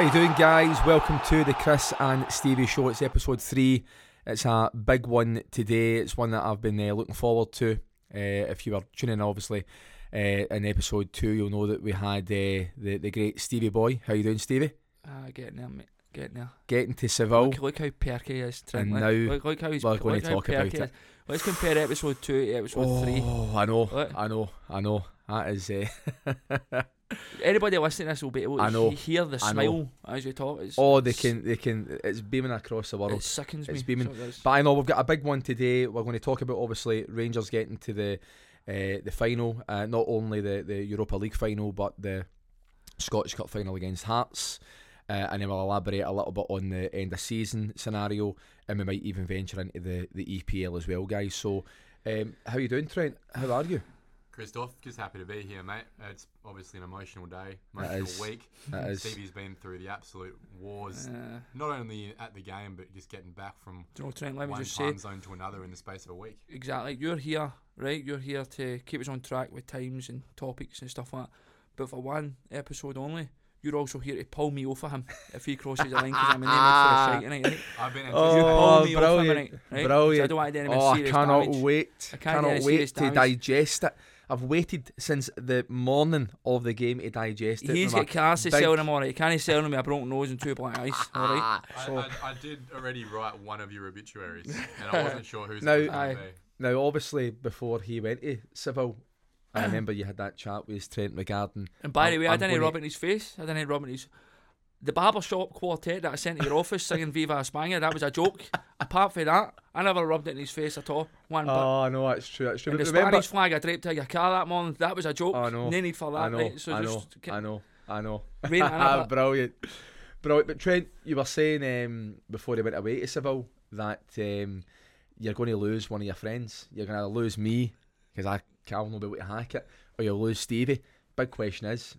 How you doing, guys? Welcome to the Chris and Stevie Show. It's episode three. It's a big one today. It's one that I've been uh, looking forward to. Uh, if you were tuning in, obviously, uh, in episode two, you'll know that we had uh, the the great Stevie Boy. How you doing, Stevie? Uh, getting there, mate. Getting there. Getting to Seville. Look, look how perky he is. And now look, look how he's we're going to talk about it. is. Let's compare episode two to episode three. Oh, I know, Look. I know, I know. That is. Anybody listening to this will be able to I know. he- hear the I know. smile as we talk. It's, oh, they it's- can, they can. It's beaming across the world. It sickens It's me. beaming. so it. But I know we've got a big one today. We're going to talk about obviously Rangers getting to the uh, the final, uh, not only the, the Europa League final, but the Scottish Cup final against Hearts. Uh, and then we'll elaborate a little bit on the end of season scenario, and we might even venture into the, the EPL as well, guys. So, um, how you doing, Trent? How are you? Christoph, just happy to be here, mate. It's obviously an emotional day, emotional is- week. that is- Stevie's been through the absolute wars, Uh, not only at the game, but just getting back from do Trent, let me one just say time zone to another in the space of a week. exactly. You're here, right? You're here to keep us on track with times and topics and stuff like that. But for one episode only, you're also here to pull me off of him if he crosses the line because I'm in the mood for a shite tonight. Right? I've been Oh, you pull me off him brilliant, tonight, right? brilliant. 'Cause I don't want to do any Oh, I cannot damage. wait. I can't cannot wait to digest it. I've waited since the morning of the game to digest it. He's got my cars to big- sell him alright. He can't sell him with a broken nose and two black eyes. Alright. Ah, I, so- I, I did already write one of your obituaries, and I wasn't sure who's Now- it was going Aye. to be. Now, obviously, before he went to Seville, I remember you had that chat with Trent regarding. And by the way, I I'm didn't gonna- it in his face. I didn't rub it in his. The barbershop quartet that I sent to your office singing Viva España, that was a joke. Apart from that, I never rubbed it in his face at all. One. Oh, no, that's true. That's true. and the remember, Spanish flag I draped to your car that morning, that was a joke. Oh, no. No need for that, I know, right? So I know, just I know, I know. Rain in. Brilliant, brilliant. But Trent, you were saying um, before he went away to Seville that um, you're going to lose one of your friends. You're going to lose me because I can't be about to hack it, or you'll lose Stevie. Big question is,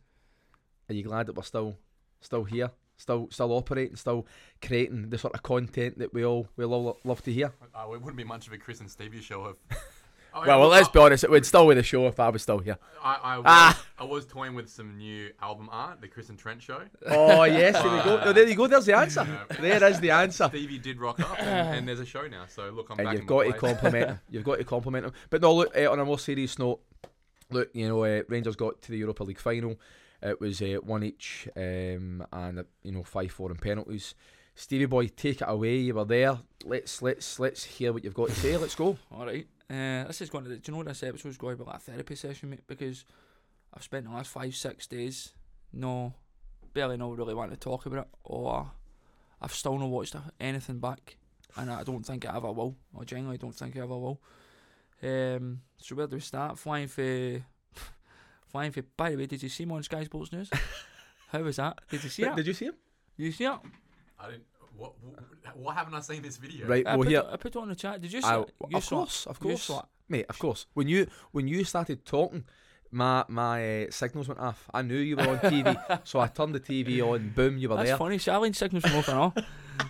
are you glad that we're still still here, still still operating, still creating the sort of content that we all we all love to hear? Oh, it wouldn't be much of a Chris and Stevie show if. Oh, Well, well, let's be honest. It would still be the show if I was still here. I, I, was, Ah. I was toying with some new album art, the Chris and Trent show. Oh yes, there we go. No, there you go. There's the answer. Yeah. There is the answer. Stevie did rock up, and, and there's a show now. So look, I'm and back you've got to compliment him. You've got to compliment him. But no, look, uh, on a more serious note, look, you know, uh, Rangers got to the Europa League final. It was uh, one each, um, and uh, you know, five four in penalties. Stevie boy, take it away. You were there. Let's let's let's hear what you've got to say. Let's go. Alright. Uh, this is going to. Do you know this episode's going to be like a therapy session, mate? Because I've spent the last five, six days no, barely not really want to talk about it, or I've still not watched anything back, and I don't think I ever will. I genuinely don't think I ever will. Um, so where do we start? Flying for, flying for. By the way, did you see him on Sky Sports News? How was that? Did you see it? Did you see him? you see it? I didn't. What, what, what haven't I seen this video? Right. I well, put, here. I put it on the chat. Did you see I, it? You of saw it. course, of course, saw mate. Of course. When you when you started talking, my my uh, signals went off. I knew you were on TV, so I turned the TV on. Boom, you were That's there. funny. Charlene signals from off and on.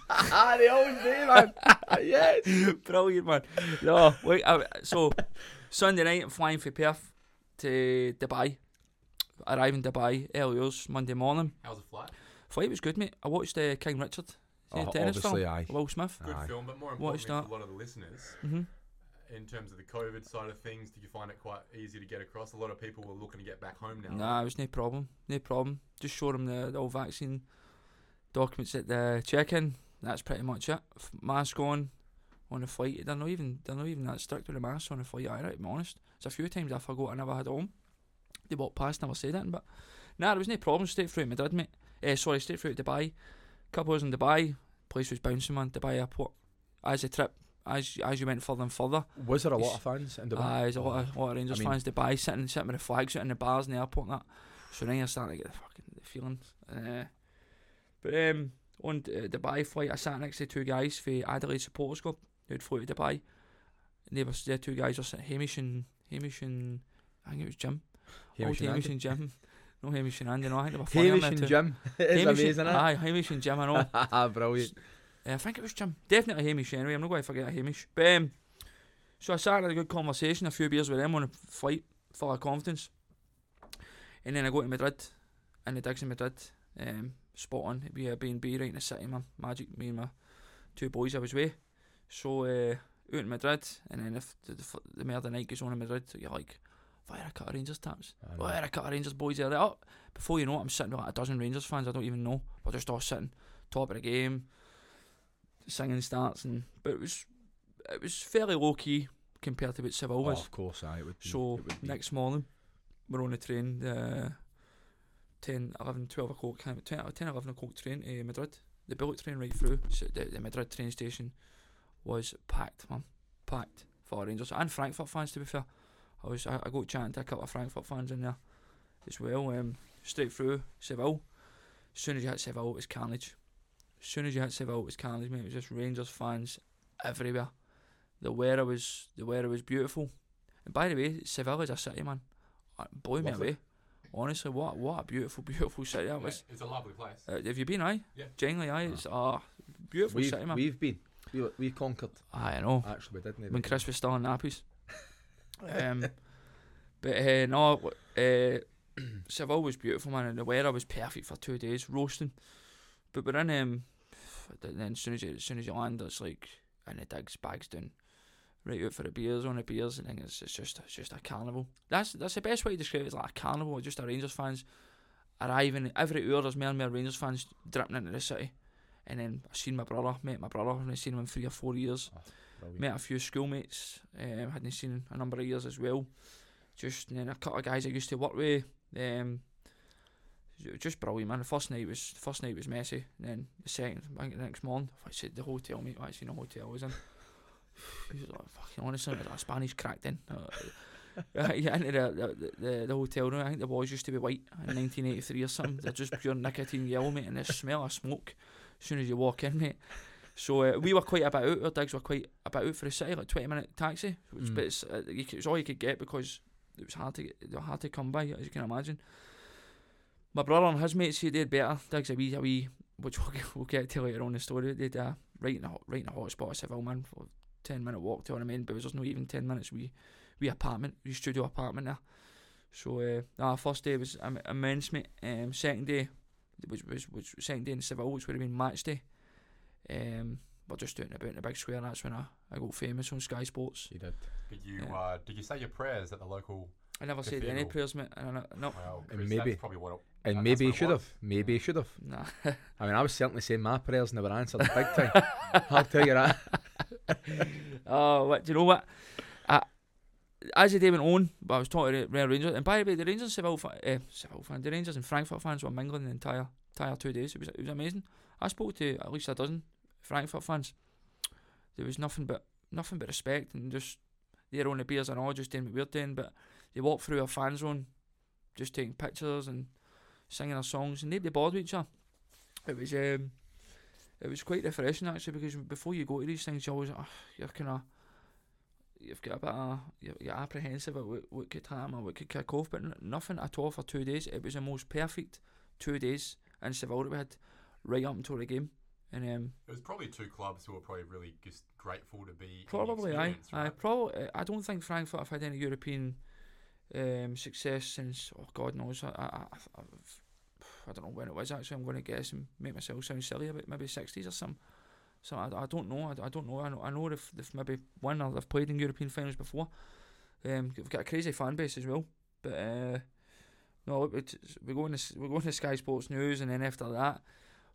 ah, they always do, man. yes. Brilliant, man. No, wait. Uh, so Sunday night, I'm flying for Perth to Dubai. Arrive in Dubai early hours Monday morning. How was the flight? Flight was good, mate. I watched uh, King Richard, the Oh, tennis obviously, film. aye. Will Smith. Good Aye. film, but more What is importantly for that? a lot of the listeners, hmm in terms of the COVID side of things, did you find it quite easy to get across? A lot of people were looking to get back home now. Nah, it was no problem. No problem. Just showed them the, the old vaccine documents at the check-in. That's pretty much it. Mask on on the flight. They're not even they're not even that strict with the mask on the flight. Either, to be honest, it's a few times I forgot I never had it on. They walked past, never said anything. But nah, there was no problem. Straight through Madrid, mate. Eh, sorry, straight through to Dubai. Couple hours in Dubai. Place was bouncing, man. Dubai airport. As the trip, as as you went further and further, Was there a lot of fans in Dubai? Aye, there's a lot of, lot of Rangers I mean- fans Dubai sitting sitting with the flags out in the bars in the airport and that. So now you're starting to get the fucking the feelings. Uh, but um, on the Dubai flight, I sat next to two guys for Adelaide Supporters Club who'd flew to Dubai. And they were the two guys were Hamish and Hamish and I think it was Jim. Hamish Old and Hamish Andy. and Jim. No Hamish and Andy. No, I think they were funny Hamish and too. Jim. It's Hamish amazing, and, isn't it? Aye, Hamish and Jim. I know. Brilliant. Uh, I think it was Jim. Definitely Hamish anyway. I'm not going to forget Hamish. But um, so I sat and had a good conversation, a few beers with them on a flight, full of confidence. And then I go to Madrid, in the digs in Madrid, Um, spot on. It'd be a B&B right in the city, man. Magic. Me and my two boys I was with. So out in Madrid, and then if the, the, f- the more the night goes on in Madrid, so you're like, fire a cut of Rangers taps. I a cut of Rangers boys there. Oh, before you know it, I'm sitting with like a dozen Rangers fans I don't even know. We're just all sitting top of the game. Singing starts and but it was it was fairly low key compared to what Seville Oh, was. of course, aye, it would be. So it would be. next morning, we're on the train, uh, 10, 11, 12 o'clock, kind 10, 10, 11 o'clock train to Madrid. The bullet train right through. So the, the Madrid train station was packed, man. Packed for Rangers and Frankfurt fans, to be fair. I was I, I got chatting to a couple of Frankfurt fans in there as well. Um, straight through Seville. As soon as you hit Seville, it was carnage. As soon as you hit Seville, it was carnage, mate. It was just Rangers fans everywhere. The weather was the weather was beautiful. And by the way, Seville is a city, man. Uh, Blew me away. Honestly, what what a beautiful, beautiful city that Yeah, was. it's a lovely place. Uh, have you been, aye? Yeah. Genuinely, aye. It's a beautiful we've, city, man. we've been. We, we conquered. I know. Actually, we didn't. when Chris was still in nappies. um, but uh, no, uh, Seville was beautiful, man, and the weather was perfect for two days, roasting. But we're in, um, then as soon as you, as soon as you land, it's like and the digs, bags down, right out for the beers, on the beers, and then it's, it's just it's just a carnival. That's that's the best way to describe it. It's like a carnival, just a Rangers fans arriving every hour. There's more and more Rangers fans dripping into the city. And then I seen my brother, met my brother, and I seen him in three or four years Brilliant. met a few schoolmates, um, hadn't seen a number of years as well. Just then a couple of guys I used to work with. Um, just brilliant, man. The first night was first night was messy. And then the second, I think the next morning, I said the hotel, mate. I seen the hotel I was in. He was like, fucking honestly, like a Spanish cracked in. Uh, yeah, you into the, the, the, the hotel room. I think the walls used to be white in 1983 or something. They're just pure nicotine yellow, mate, and the smell of smoke as soon as you walk in, mate. So uh, we were quite a bit out. Our digs were quite a bit out for the city, like twenty minute taxi. Which, Mm. But it's, uh, it was all you could get because it was hard to get, they hard to come by, as you can imagine. My brother and his mates, he did better. Digs a wee, a wee, which we'll, get- we'll get to later on in the story. They'd uh, right in hot, right in the hot spot of Seville, man. For ten minute walk to what I mean, but it was just not even ten minutes. We, we apartment, we studio apartment there. So uh, nah, first day was im- immense, mate. Um, second day, which was which second day in Seville, which would have been match day. Um, we're just doing about in the big square. And that's when I, I got famous on Sky Sports. You did. Did you Yeah. uh, did you say your prayers at the local? I never said any prayers, mate. And I, no, Well, And maybe- probably what. It, And that- maybe he should have. Maybe he should have. nah. I mean, I was certainly saying my prayers never answered the big time. I'll tell you that. oh, what, do you know what? I, as the day went on, but I was talking to Real Rangers, and by the way, the Rangers and Seville, fa- uh, Seville fans, the Rangers and Frankfurt fans were mingling the entire entire two days. It was it was amazing. I spoke to at least a dozen Frankfurt fans. There was nothing but nothing but respect and just they're on the beers and all, just doing what we're doing. But they walked through our fan zone, just taking pictures and singing our songs, and nobody bothered with each other. It was um, it was quite refreshing actually because before you go to these things, you always oh, you're kind of you've got a bit of you're, apprehensive about what, what could happen or what could kick off, but nothing at all for two days. It was the most perfect two days in Seville that we had right up until the game, and um, It was probably two clubs who were probably really just grateful to be. probably I experience, I probably I don't think Frankfurt have had any European um, success since oh God knows I I, I I don't know when it was actually. I'm going to guess and make myself sound silly about maybe sixties or something. So I, I don't know. I, I don't know. I know. I know they've maybe won or they've played in European finals before. Um, we've got a crazy fan base as well. But uh, no, we're going to we're going to Sky Sports News, and then after that,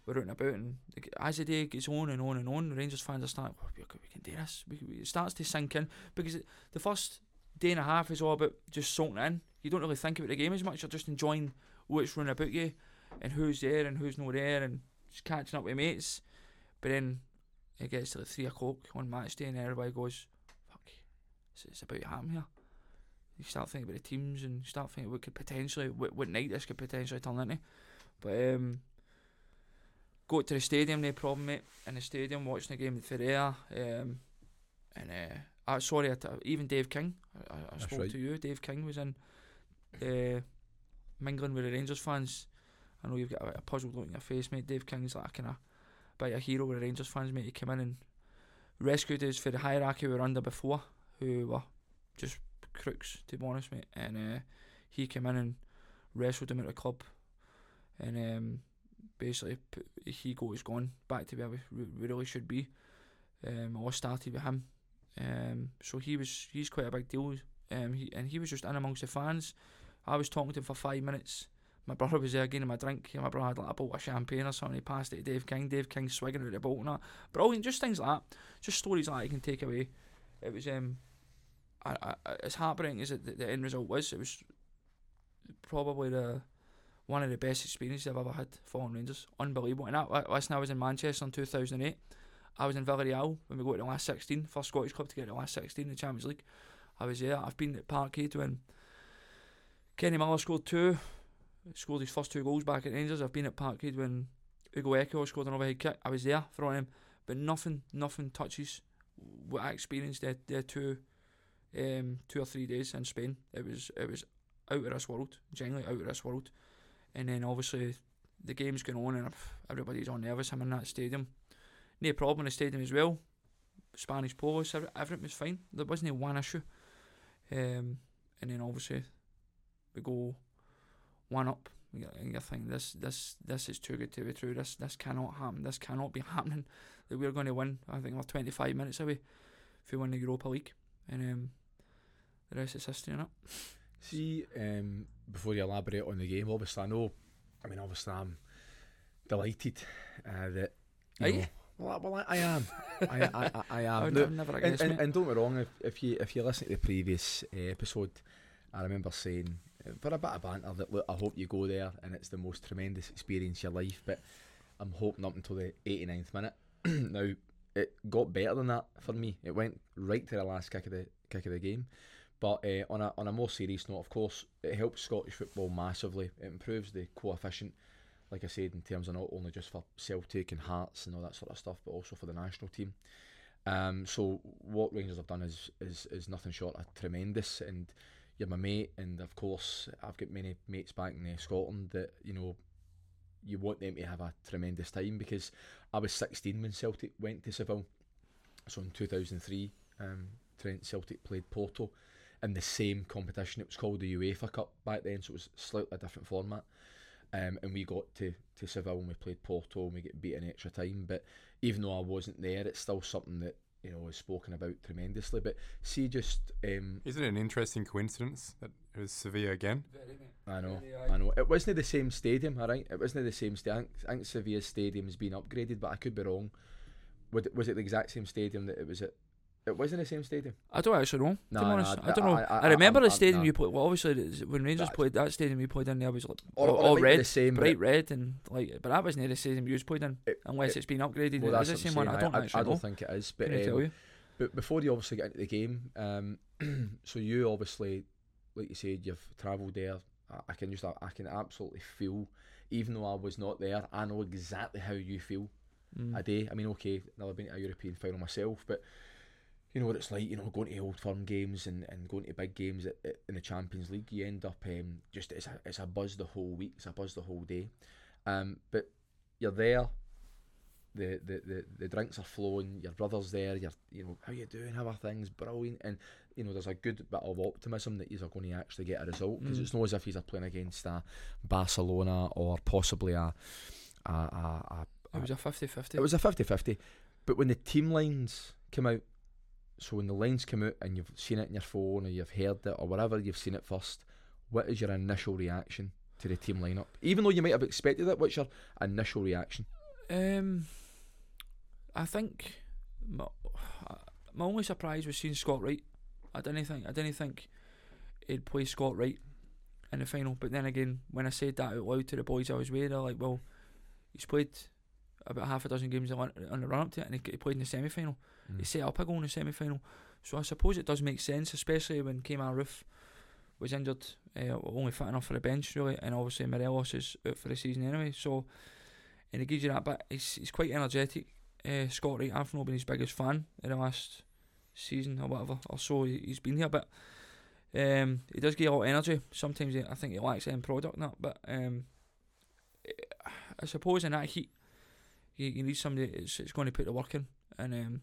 we're out and about. And as the day gets on and on and on, Rangers fans are starting. "Oh, we, can, do this. We, it starts to sink in because the first day and a half is all about just soaking in. You don't really think about the game as much. You're just enjoying what's running about you and who's there and who's not there and just catching up with mates. But then it gets to like three o'clock on match day and everybody goes, "Fuck, it's, it's about happen here." You start thinking about the teams and you start thinking what could potentially, what, what night this could potentially turn into. But um, go to the stadium, no problem, mate. In the stadium, watching the game with Ferreira. Um, and uh, uh, sorry, I t- even Dave King. I, I, I spoke right. to you. Dave King was in uh, mingling with the Rangers fans. I know you've got a, a puzzled look in your face, mate. Dave King's like a kind of of a hero with Rangers fans, mate. He came in and rescued us for the hierarchy we were under before, who were just crooks, to be honest, mate. And uh, he came in and wrestled them at the club. And um, basically he goes gone back to where we, we really should be. Um, all started with him. Um, so he was he's quite a big deal. Um, he, and he was just in amongst the fans. I was talking to him for five minutes. My brother was there getting him a drink. My brother had like a bottle of champagne or something. He passed it to Dave King. Dave King swigging out the bottle and that. Brilliant, just things like that. Just stories like that you can take away. It was um, I, I, as heartbreaking as it, the, the end result was, it was probably the one of the best experiences I've ever had following Rangers. Unbelievable. And that, listen, I was in Manchester in 2008. I was in Villarreal when we got to the last 16 for Scottish club to get to the last 16 in the Champions League. I was there. I've been at Parkhead when Kenny Miller scored two, scored his first two goals back at Rangers. I've been at Parkhead when Ugo Echo scored an overhead kick. I was there for him, but nothing, nothing touches what I experienced there, there two, um, two or three days in Spain. It was, it was out of this world, genuinely out of this world. And then obviously the game's going on and everybody's on nervous. I'm in that stadium. No problem in the stadium as well. Spanish police, everything was fine. There wasn't one issue. Um, and then obviously we go one up. You- you think this, this, this is too good to be true. This, this cannot happen. This cannot be happening. That we're going to win. I think we're 25 minutes away if we win the Europa League. And um, the rest is history. Innit? See, um, before you elaborate on the game, obviously I know. I mean, obviously I'm delighted uh, that. Are you? Well, I- well, I, I am. I, I, I, I am. No, never and, and, and don't get me wrong, if, if you if you listen to the previous uh, episode, I remember saying for a bit of banter that look, I hope you go there and it's the most tremendous experience your life. But I'm hoping up until the 89th minute. now it got better than that for me. It went right to the last kick of the kick of the game. But uh, on a on a more serious note, of course, it helps Scottish football massively. It improves the coefficient, like I said, in terms of not only just for Celtic and Hearts and all that sort of stuff, but also for the national team. Um, so what Rangers have done is is is nothing short of tremendous. And you're my mate, and of course I've got many mates back in uh, Scotland that you know you want them to have a tremendous time because I was 16 when Celtic went to Seville. So in 2003, um, Trent Celtic played Porto in the same competition. It was called the UEFA Cup back then, so it was slightly different format. Um, and we got to, to Seville and we played Porto and we get beaten extra time. But even though I wasn't there, it's still something that you know is spoken about tremendously. But see, just um, Isn't it an interesting coincidence that it was Sevilla again? I know, I know. It wasn't the same stadium, all right. It wasn't the same stadium. I think Sevilla's stadium has been upgraded, but I could be wrong. Was it, was it the exact same stadium that it was at? It wasn't the same stadium. I don't actually know. Nah, to be honest, I, I- don't know. I- I, I- remember the stadium you played. Well, obviously when Rangers played that stadium you played in, there was like Or- all, or it all might be red, the same, bright red, and like. But that wasn't the stadium you played in, It- unless it- it's been upgraded. Well, is that's the same one? I don't I, actually I know. don't think it is. But um, you. But before you obviously get into the game, um, so you obviously, like you said, you've travelled there. I, can just, I, I can absolutely feel, even though I was not there, I know exactly how you feel Mm. a day. I mean, okay, never been to a European final myself, but you know what it's like. You know, going to old firm games and, and going to big games at, at, in the Champions League. You end up um, just it's a it's a buzz the whole week. It's a buzz the whole day. Um, but you're there. The, the, the, the drinks are flowing. Your brother's there. You're you know how you doing? How are things? Brilliant. And you know there's a good bit of optimism that you're going to actually get a result because Mm. it's not as if he's playing against a Barcelona or possibly a a, a, a It was a 50-50. it was a 50-50. But when the team lines come out, so when the lines come out and you've seen it in your phone or you've heard it or whatever, you've seen it first, what is your initial reaction to the team lineup? Even though you might have expected it, what's your initial reaction? Um, I think my, my only surprise was seeing Scott Wright. I didn't think I didn't think he'd play Scott Wright in the final. But then again, when I said that out loud to the boys I was with, they're like, "Well, he's played about half a dozen games on on the run up to it, and he, he played in the semi final. He set up a goal in the semi final. So I suppose it does make sense, especially when Kemar Roofe was injured, uh, only fit enough for the bench really, and obviously Morelos is out for the season anyway. So, and it gives you that bit. He's, he's quite energetic. Uh, Scott Wright, I've not been his biggest fan in the last season or whatever or so he- he's been here, but um, he does give a lot of energy. Sometimes he, I think he lacks end product that, but um, I suppose in that heat, you, you need somebody that's, that's going to put the work in. And um,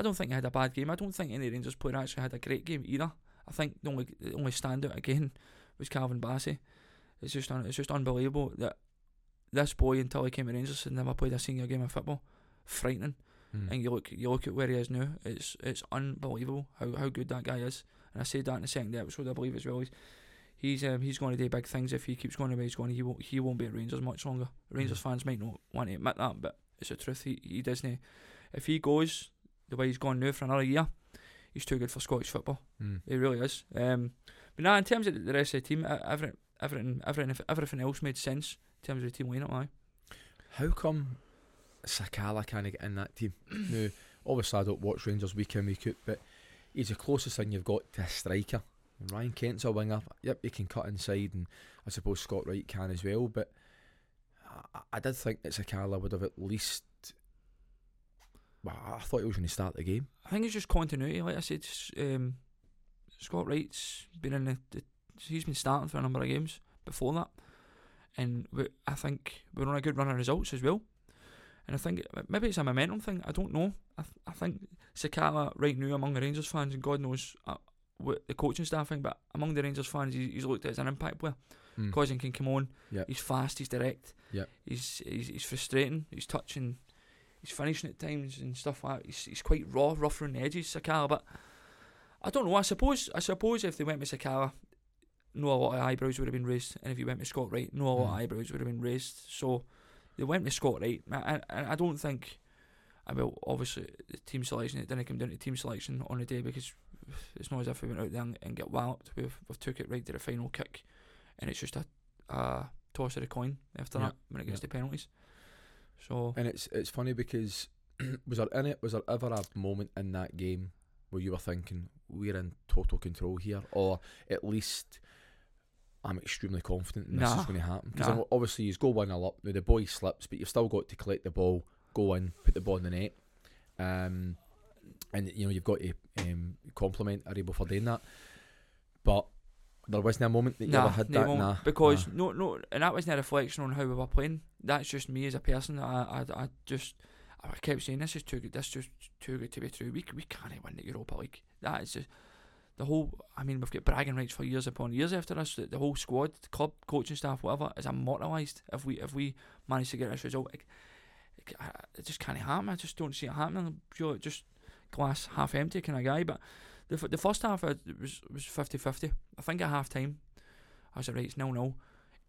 I don't think he had a bad game. I don't think any Rangers player actually had a great game either. I think the only the only standout again was Calvin Bassey. It's just un, it's just unbelievable that this boy until he came to Rangers had never played a senior game of football. Frightening. Mm. And you look you look at where he is now. It's it's unbelievable how, how good that guy is. And I said that in the second episode, I believe as well. He's he's, um, he's going to do big things if he keeps going the way he's going. He won't he won't be at Rangers much longer. Rangers Mm. fans might not want to admit that, but it's the truth. He he doesn't. If he goes the way he's gone now for another year, he's too good for Scottish football. Mm. He really is. Um, but now in terms of the rest of the team, everything everything everything everything else made sense in terms of the team lineup. Aye. How come Sakala can't get in that team? now, obviously, I don't watch Rangers week in, week out, but he's the closest thing you've got to a striker. And Ryan Kent's a winger. Yep, he can cut inside, and I suppose Scott Wright can as well. But I, I did think that Sakala would have at least. Well, I thought he was going to start the game. I think it's just continuity. Like I said, um, Scott Wright's been in the, the he's been starting for a number of games before that, and we, I think we're on a good run of results as well. And I think maybe it's a momentum thing. I don't know. I, th- I think Sakala right now among the Rangers fans, and God knows uh, what the coaching staff think, but among the Rangers fans, he, he's looked at as an impact player. Mm. Cousin can come on. Yep. He's fast. He's direct. Yep. He's, he's he's frustrating. He's touching. He's finishing at times and stuff like that. He's, he's quite raw, rough around the edges, Sakala. But I don't know. I suppose I suppose if they went with Sakala, no a lot of eyebrows would have been raised, and if you went with Scott Wright, no a lot of Mm. eyebrows would have been raised. So they went with Scott Wright. I, I, I don't think. I will obviously the team selection. It didn't come down to team selection on the day because it's not as if we went out there and, and get walloped. We've we've took it right to the final kick, and it's just a, a toss of the coin after Yeah, that when it gets yeah. to penalties. So And it's it's funny because was there in it was there ever a moment in that game where you were thinking we're in total control here, or at least I'm extremely confident and this Nah, is going to happen? Because nah. obviously you've go one nil up. Now the boy slips, but you've still got to collect the ball, go in, put the ball in the net, um, and you know you've got to um, compliment Aribo for doing that. But there wasn't a moment that you nah, ever had that. Nah, because nah. no no, and that wasn't a reflection on how we were playing. That's just me as a person. I I, I just I kept saying this is too good. This is just too good to be true. We we can't win the Europa League. That is just the whole. I mean, we've got bragging rights for years upon years after us. The, the whole squad, the club, coaching staff, whatever, is immortalised if we if we manage to get this result. It, it, just can't happen. I just don't see it happening. I'm just glass half empty kind of guy. But the f- the first half was was 50-50. I think at half time, I was like, right, it's nil nil.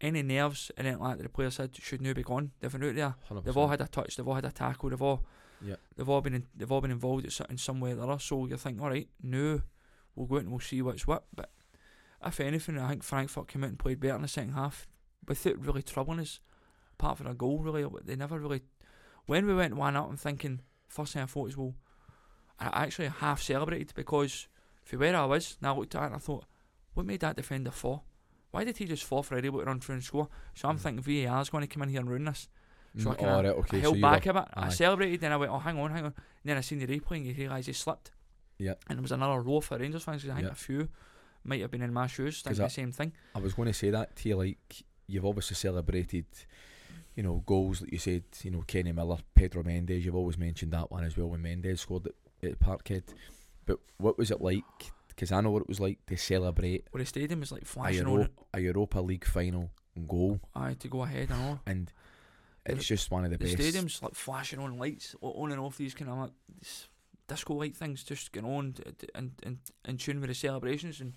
Any nerves and anything like that the players said should now be gone. They've been out there. 100%. They've all had a touch. They've all had a tackle. They've all Yeah. they've all been in, they've er, all been involved in so- in some way or other. So you think, all right, now we'll go out and we'll see what's what. But if anything, I think Frankfurt came out and played better in the second half without really troubling us. Apart from a goal, really, they never really. When we went one up, I'm thinking first er thing I thought was, well, I actually half celebrated because if where I was, and I looked at it and I thought, what made that defender fall? Why did he just fall for a able to run through and score? So I'm Mm. thinking VAR is going to come in here and ruin this. So I Mm, kinda- all right, okay, I held you back were- a bit. I celebrated, then I went, oh, hang on, hang on. And then I seen the replay and you realise he slipped. Yeah. And it was another row for Rangers fans 'cause I think a few might have been in my shoes, thinking I- the same thing. I was going to say that to you, like you've obviously celebrated, you know, goals like you said, you know, Kenny Miller, Pedro Mendes. You've always mentioned that one as well when Mendes scored at, at Parkhead. But what was it like? Because I know what it was like to celebrate Where the stadium was like a, flashing on Euro- it. a Europa League final goal, Aye, to go ahead and all. and it's just one of the, The best. stadium's like flashing on lights o- on and off these kind of like these disco light things just going on t- t- and in, in tune with the celebrations and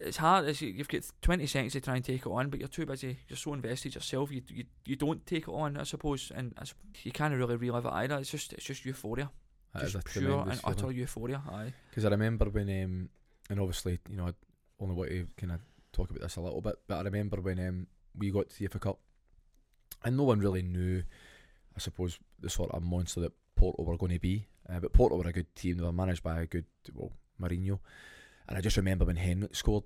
it's hard you, you've got 20 seconds to try and take it on but you're too busy you're so invested yourself you you, you don't take it on I suppose and I sup- you can't really relive it either it's just it's just euphoria just pure and utter feeling. euphoria aye Because I remember when, um, and obviously, you know, I only want to kind of talk about this a little bit, but I remember when um, we got to the UEFA Cup, and no one really knew, I suppose, the sort of monster that Porto were going to be. Uh, but Porto were a good team; they were managed by a good, well, Mourinho. And I just remember when Henrik scored,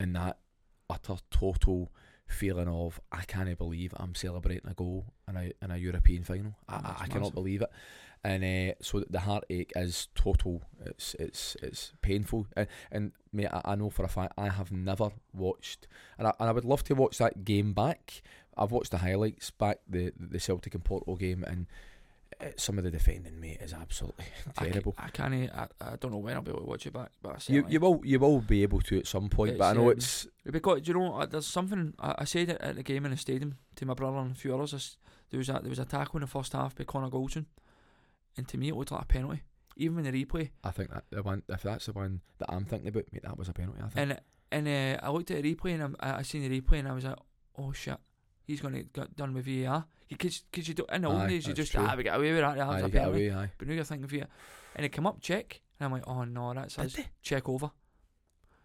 and that utter total feeling of I can't believe I'm celebrating a goal in a in a European final. I, I, I cannot believe it. And uh, so the heartache is total. It's it's it's painful. And, and mate, I, I know for a fact I have never watched, and I, and I would love to watch that game back. I've watched the highlights back, the the Celtic and Porto game, and uh, some of the defending, mate, is absolutely I ca- terrible. I can't. I, I don't know when I'll be able to watch it back, but I You you will you will be able to at some point, but I know um, it's Because you know, uh, there's something I, I said at the game in the stadium to my brother and a few others. I There was a there was a tackle in the first half by Connor Goldson, and to me it looked like a penalty, even in the replay. I think that the one if that's the one that I'm thinking about, mate, that was a penalty. I think. And and uh, I looked at the replay and I'm- I, I seen the replay and I was like, oh shit, he's gonna get done with VAR. Because cause you don't in the old days you just true. ah we get away with that. Aye, a you penalty. away. But now you're thinking VAR, and it come up check, and I'm like, oh no, that's us. Check over.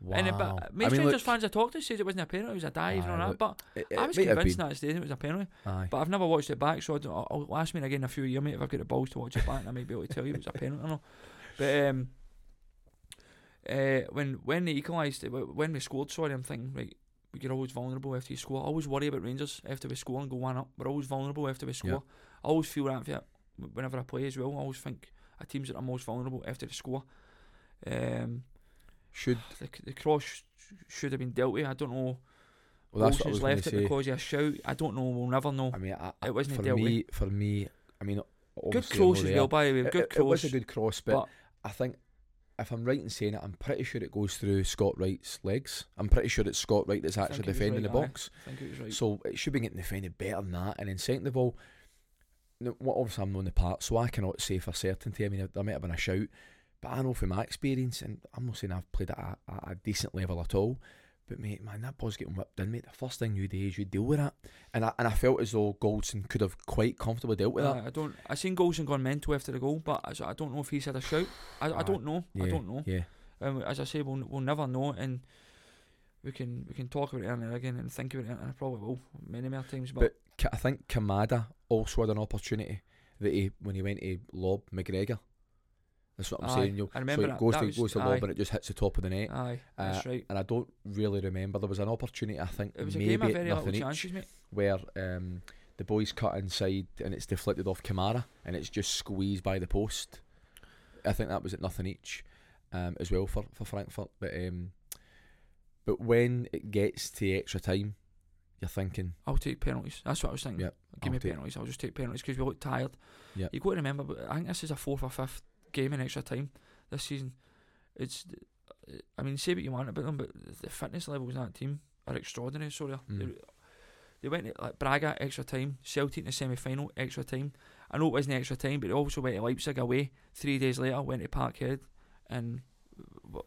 Wow. And it, but I most mean, Rangers look, fans I talked to said it wasn't a penalty, it was a dive and all that. But it, it I was convinced that stadium it was a penalty. Aye. But I've never watched it back, so I don't, I'll, I'll ask me again in a few years, mate, if I've got the balls to watch it back, and I might be able to tell you if was a penalty or not. But um, uh, when when they equalised, uh, when we scored, sorry, I'm thinking, right, we get always vulnerable after you score. I always worry about Rangers after we score and go one up. We're always vulnerable after we score. Yeah. I always feel that for whenever I play as well. I always think a teams that are most vulnerable after they score. Um, Should the, the cross sh- should have been dealt with. I don't know. well, that's what I was left it say. because of a shout. I don't know. We'll never know. I mean, I, I, It wasn't for dealt with. me. For me, I mean, Good cross as well, by the way. Good it- it was cross. a good cross, but, but I think if I'm right in saying it, I'm pretty sure it goes through Scott Wright's legs. I'm pretty sure it's Scott Wright that's actually think it was defending right, the box. I think it was right. So it should be getting defended better than that. And then second of all, no, what obviously I'm on the part, so I cannot say for certainty. I mean, there might have been a shout, but I know from my experience, and I'm not saying I've played at a, at a decent level at all. But mate, man, that ball's getting whipped in, mate. The first thing you do is you deal with that, and I and I felt as though Goldson could have quite comfortably dealt with Aye, that. I don't. I seen Goldson gone mental after the goal, but I, I don't know if he's had a shout. I, I don't know. Yeah, I don't know. Yeah, Um, as I say, we'll we'll never know, and we can we can talk about it and again and think about it, and I probably will many more times. But, but I think Kamada also had an opportunity that he when he went to lob McGregor. That's what I'm Aye, saying. You I remember so it goes That to was- goes to aye. lob and it just hits the top of the net. aye, Uh, that's right. and I don't really remember. There was an opportunity, I think, It was a game of at very little nothing chances, mate. where um, the boys cut inside and it's deflected off Kamara and it's just squeezed by the post. I think that was at nothing each um, as well for, for Frankfurt. But um, but when it gets to extra time, you're thinking, I'll take penalties. That's what I was thinking. Yep, Give I'll me penalties. I'll just take penalties because we look tired. Yep. You got to remember, but I think this is a fourth or fifth game in extra time this season. It's, I mean, say what you want about them, but the fitness levels in that team are extraordinary. So they're, Mm. they, they went to, like Braga extra time, Celtic in the semi final extra time. I know it wasn't extra time, but they also went to Leipzig away three days later. Went to Parkhead and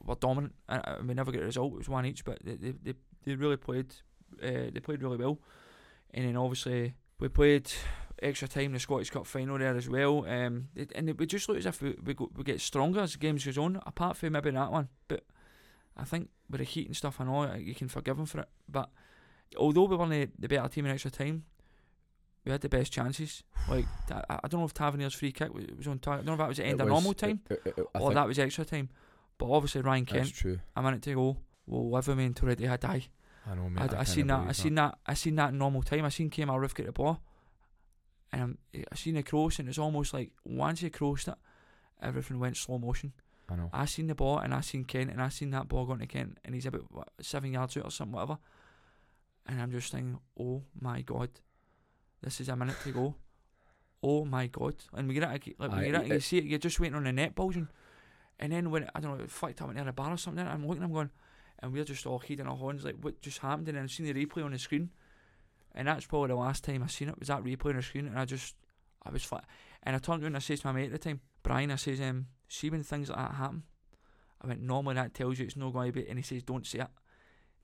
were dominant. And we never got a result. It was one each, but they they, they, they really played. Uh, they played really well. And then obviously we played extra time in the Scottish Cup final there as well. Um, it, and it, just look as if we we, go, we get stronger as the games goes on. Apart from maybe that one, but I think with the heat and stuff, I all, you can forgive them for it. But although we were the, the better team in extra time, we had the best chances. Like I, I don't know if Tavernier's free kick was, was on target. I don't know if that was the end it of normal time it- it- it- or that was extra time. But obviously Ryan that's Kent, true. a minute to go, will live with me until the day I die. I know, mate. I, I, kinda seen that. I seen that. I seen that in normal time. I seen Kemar Roofe get the ball, Um, and I'm, I seen the cross, and it's almost like once he crossed it, everything went slow motion. I know. I seen the ball, and I seen Kent, and I seen that ball going to Kent, and he's about what, seven yards out or something, whatever. And I'm just thinking, oh my god, this is a minute to go. Oh my god! And we get it, like we get it, and you see it, you're just waiting on the net bulging, and then when I don't know, it flicked up near the bar or something, I'm looking, I'm going, and we're just all heeding our horns like what just happened, and then I've seen the replay on the screen, and that's probably the last time I seen it was that replay on the screen, and I just, I was flat, and I turned around and I says to my mate at the time, Brian, I says, um, see when things like that happen, I went normally that tells you it's not going to be, and he says don't say it,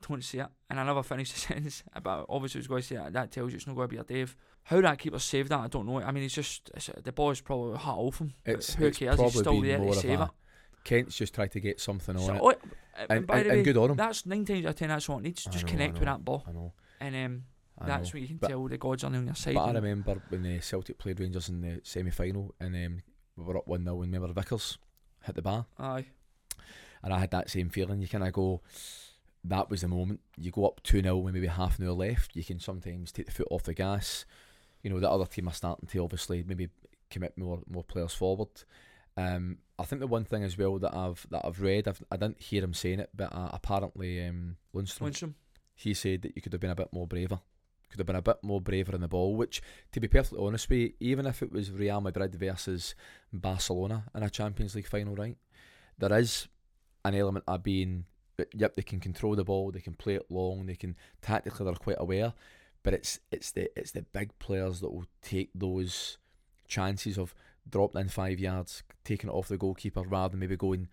don't say it, and I never finished the sentence, but obviously it was going to say that, that tells you it's not going to be a Dave. How that keeper saved that, I don't know. I mean, it's just it's, the ball's probably hot off him. It's, who it's cares? He's probably still been there more to of save it. Kent's just tried to get something on So, it. oh, And, and, and way, good on him. that's nine times out of ten. That's what it needs. I Just know, connect with that ball, I know. and um, that's when you can But- tell the gods are on your side. But I remember when the Celtic played Rangers in the semi final and um, we were up 1 0 and remember Vickers hit the bar. Aye, And I had that same feeling. You kind of go, that was the moment. You go up 2 0 with maybe half an hour left. You can sometimes take the foot off the gas. You know, the other team are starting to obviously maybe commit more more players forward. Um, I think the one thing as well that I've that I've read, I've, I didn't hear him saying it, but uh, apparently um, Lundstram, Lundstram. he said that you could have been a bit more braver could have been a bit more braver in the ball. Which, to be perfectly honest with you, even if it was Real Madrid versus Barcelona in a Champions League final, right, there is an element of being. Yep, they can control the ball, they can play it long, they can tactically they're quite aware, but it's it's the it's the big players that will take those chances of dropping in five yards, taking it off the goalkeeper rather than maybe going,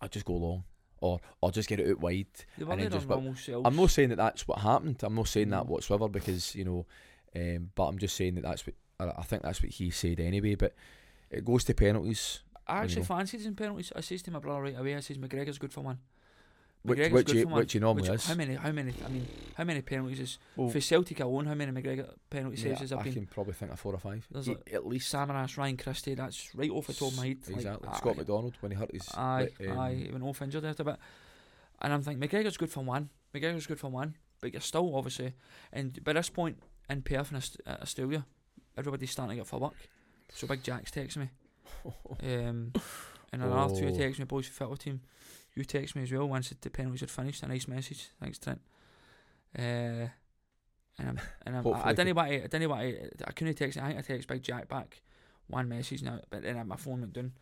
I'll just go long or I'll just get it out wide. And then just-. I'm not saying that that's what happened. I'm not saying that whatsoever because you know, um, but I'm just saying that that's what I, think that's what he said anyway. But it goes to penalties, I actually know. fancied in penalties. I says to my brother right away, I says McGregor's good for one. Which McGregor's which he, for one. which he normally Which- is. How many? How many? I mean, how many penalties is Well, for Celtic alone? How many McGregor penalty saves has there I been? can probably think of four or five. There's E- like at least Samaras, Ryan Christie. That's right off the top of my head. like, exactly. aye, Scott McDonald when he hurt his. Aye, um, aye, he went off injured after a bit. And I'm thinking McGregor's good for one. McGregor's good for one, but you're still obviously. And by this point in Perth and uh, Australia, everybody's starting to get for work. So Big Jack's texting me. Um, and another two Oh. text me, boys, football team. You text me as well once the penalties had finished. A nice message. Thanks, Trent. Uh, and I'm, and I'm, I, I didn't want to, I didn't want to, I couldn't text, I think I text Big Jack back one message now, but then my phone went down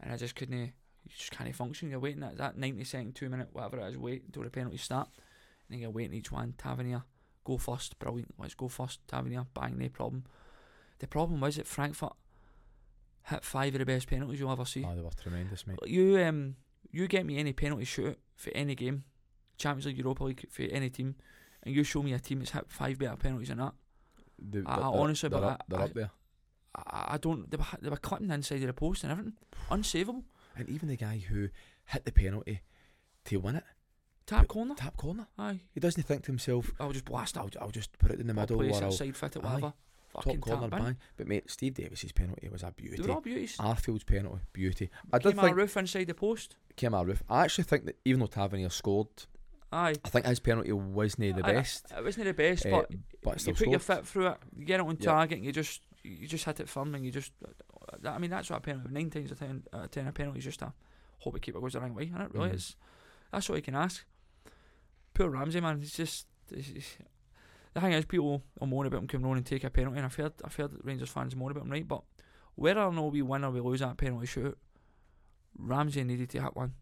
and I just couldn't, you just can't function. You're waiting at that 90 second, two minute, whatever it is, wait until the penalties start. And then you're waiting each one. Tavernier, go first, brilliant. Let's go first. Tavernier, bang, no problem. The problem was that Frankfurt hit five of the best penalties you'll ever see. Oh, they were tremendous, mate. You um you get me any penalty shootout for any game, Champions League, Europa League for any team, and you show me a team that's hit five better penalties than that. They, I- I honestly, they're, but up, I- they're I- up there. I, don't. They were they were clipping the inside of the post and everything, unsavable. And even the guy who hit the penalty to win it, Tap corner. tap corner, Aye, he doesn't think to himself, I'll just blast it. I'll, I'll just put it in the middle. I'll place or it, I'll side foot it, whatever. Top corner bang. But mate, Steve Davis's penalty was a beauty. They were all beauties. Arfield's penalty, beauty. I did Came out think roof inside the post. Roof. I actually think that even though Tavernier scored, Aye. I think his penalty wasn't the best. It wasn't the best, eh, but but you still put your foot through it, you get it on target, and you just you just hit it firm, and you just. I mean, that's what a penalty. Nine times out of ten, out of ten a penalty is just a hope the keeper goes the wrong way, and it really Mhm. is. That's all you can ask. Poor Ramsey, man. It's just. It's, it's, the thing is, people will moan about him coming on and take a penalty, and I've heard, I've heard Rangers fans moan about him, right? But whether or not we win or we lose that penalty shoot, Ramsey needed to hit one.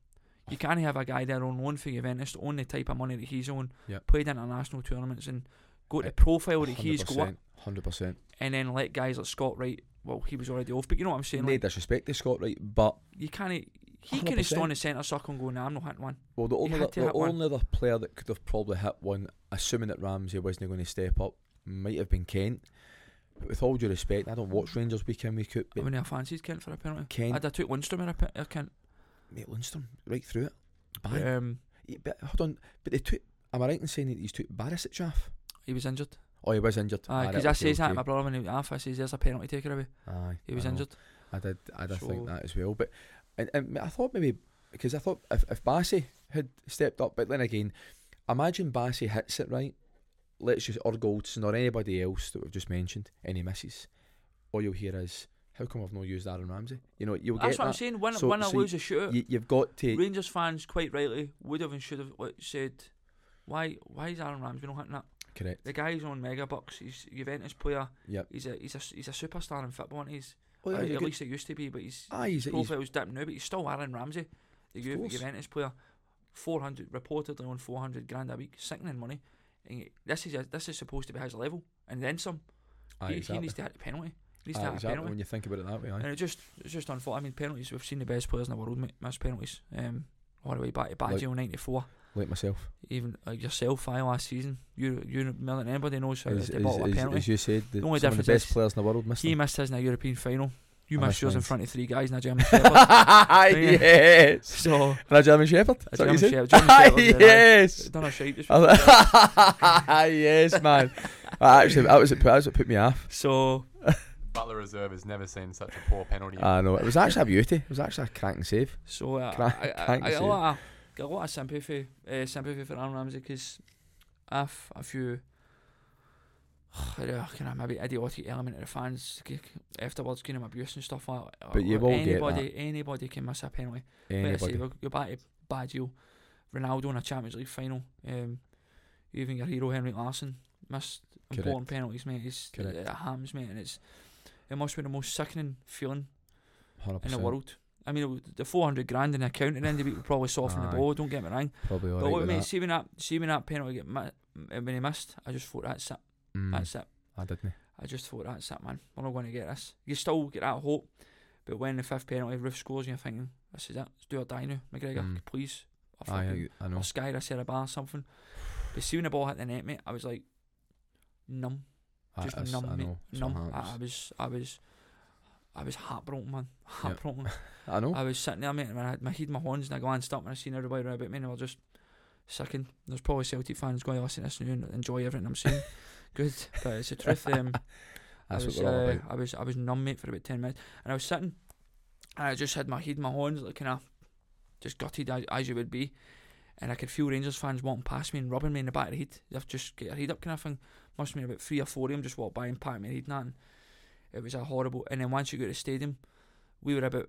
You can't have a guy there on loan for Juventus, on the type of money that he's on, Yep. played international tournaments, and got the profile that he's got, Hundred percent. and then let guys like Scott Wright. Well, he was already off, but you know what I'm saying. No Like, disrespect to Scott, right? But you can't. He can 100%. in the centre circle and go, "Nah, I'm not hitting one." well, the only other, the one. only other player that could have probably hit one, assuming that Ramsey wasn't going to step up, might have been Kent. With all due respect, I don't watch Rangers week in week out. I But wouldn't have fancied Kent for a penalty. Kent, I'd have took Lundstram in a, pe- a Kent. mate, Lundstram right through it. Bang. Um, Yeah, but hold on, but they took. Am I right in saying that he's took Barisic off? he was injured. Oh, he was injured. Aye, because I okay, says that to my brother when he was off. I says there's a penalty taker away. Aye, He was I injured. I did. I did So- think that as well. But and, and I thought maybe because I thought if if Bassey had stepped up, but then again, imagine Bassey hits it right. Let's just or Goldson or anybody else that we've just mentioned, any misses. All you'll hear is, "How come I've not used Aaron Ramsey?" You know, you'll That's get what I'm saying. When, So- or so lose a shootout. You, you've got to. Rangers fans, quite rightly, would have and should have said, "Why, why is Aaron Ramsey not hitting that?" Correct. The guy's on mega bucks. He's Juventus player. Yep. He's a he's a he's a superstar in football. And he's Oh, yeah, uh, at good- least it used to be, but he's Aye, he's, he's, profile's dipping now. But he's still Aaron Ramsey, the Ju-. Juventus player. Four hundred reportedly on four hundred grand a week, sickening money. This is a, this is supposed to be his level, and then some. aye, he, he needs to hit the penalty. He needs Aye, to hit a exactly. penalty. When you think about it that way, aye. And it just it's just unfortunate. I mean, penalties. We've seen the best players in the world miss penalties. Um, all the way back to Baggio '94. like myself. Even like yourself, I last season. You you anybody knows how As, to bottle a penalty. as you said, the, The only the best is players in the world missed He them. missed his in a European final. You I missed missed yours in front of three guys in a German Shepherd. yes. so And a German Shepherd. a Is that what you German said? German Shepherd. yes. Done a shite just yes, man. Actually, that was it. That was what put me off. So Butler Reserve has never seen such a poor penalty. I know it was actually a beauty. It was actually a cracking save. so uh, Crank- I, I, crank I, got a save. lot of got a lot of sympathy uh, sympathy for Aaron Ramsey because I've a few. kind of maybe idiotic element of the fans afterwards, kind of abuse and stuff like that. But you will get anybody, anybody can miss a penalty. I say, Anybody. we're, you're back to Baggio, Ronaldo in a Champions League final. Um, even your hero Henrik Larsson missed important penalties, mate. It's, Correct. it, it happens, mate, and it's it must be the most sickening feeling 100%. in the world. I mean, the 400 grand in the account at the end of the week would probably soften the Aye. blow. Don't get me wrong. Probably but alright look, with mate, that. see when that see when that penalty get mi- when he missed, I just thought that's it. Mm, That's it. I didn't. I just thought that's it, man. We're not going to get this. You still get that hope, but when the fifth penalty, Roofe scores, and you're thinking, this is it. Let's do or die now, McGregor. Mm. Please. Or, fucking, I, I know. or Sky, I said a bar, something. But see when the ball hit the net, mate, I was like numb. I, Just numb, I mate. Numb. I, I was, I was, I was heartbroken, man. Heartbroken. I know. I was sitting there, mate, and I had my head my horns, and I glanced up and I seen everybody around about me, and they were just sickened. There's probably Celtic fans going to listen to this now and enjoy everything I'm saying. Good, but it's the truth. Um, I was, what we're all uh, about. I was, I was numb, mate, for about ten minutes, and I was sitting, and I just had my head in my horns, like kind of just gutted as, as you would be, and I could feel Rangers fans walking past me and rubbing me in the back of the head. They've just get their head up, kind of thing. Must have been about three or four of them just walked by and patted my head and it was a horrible. And then once you go to the stadium, we were about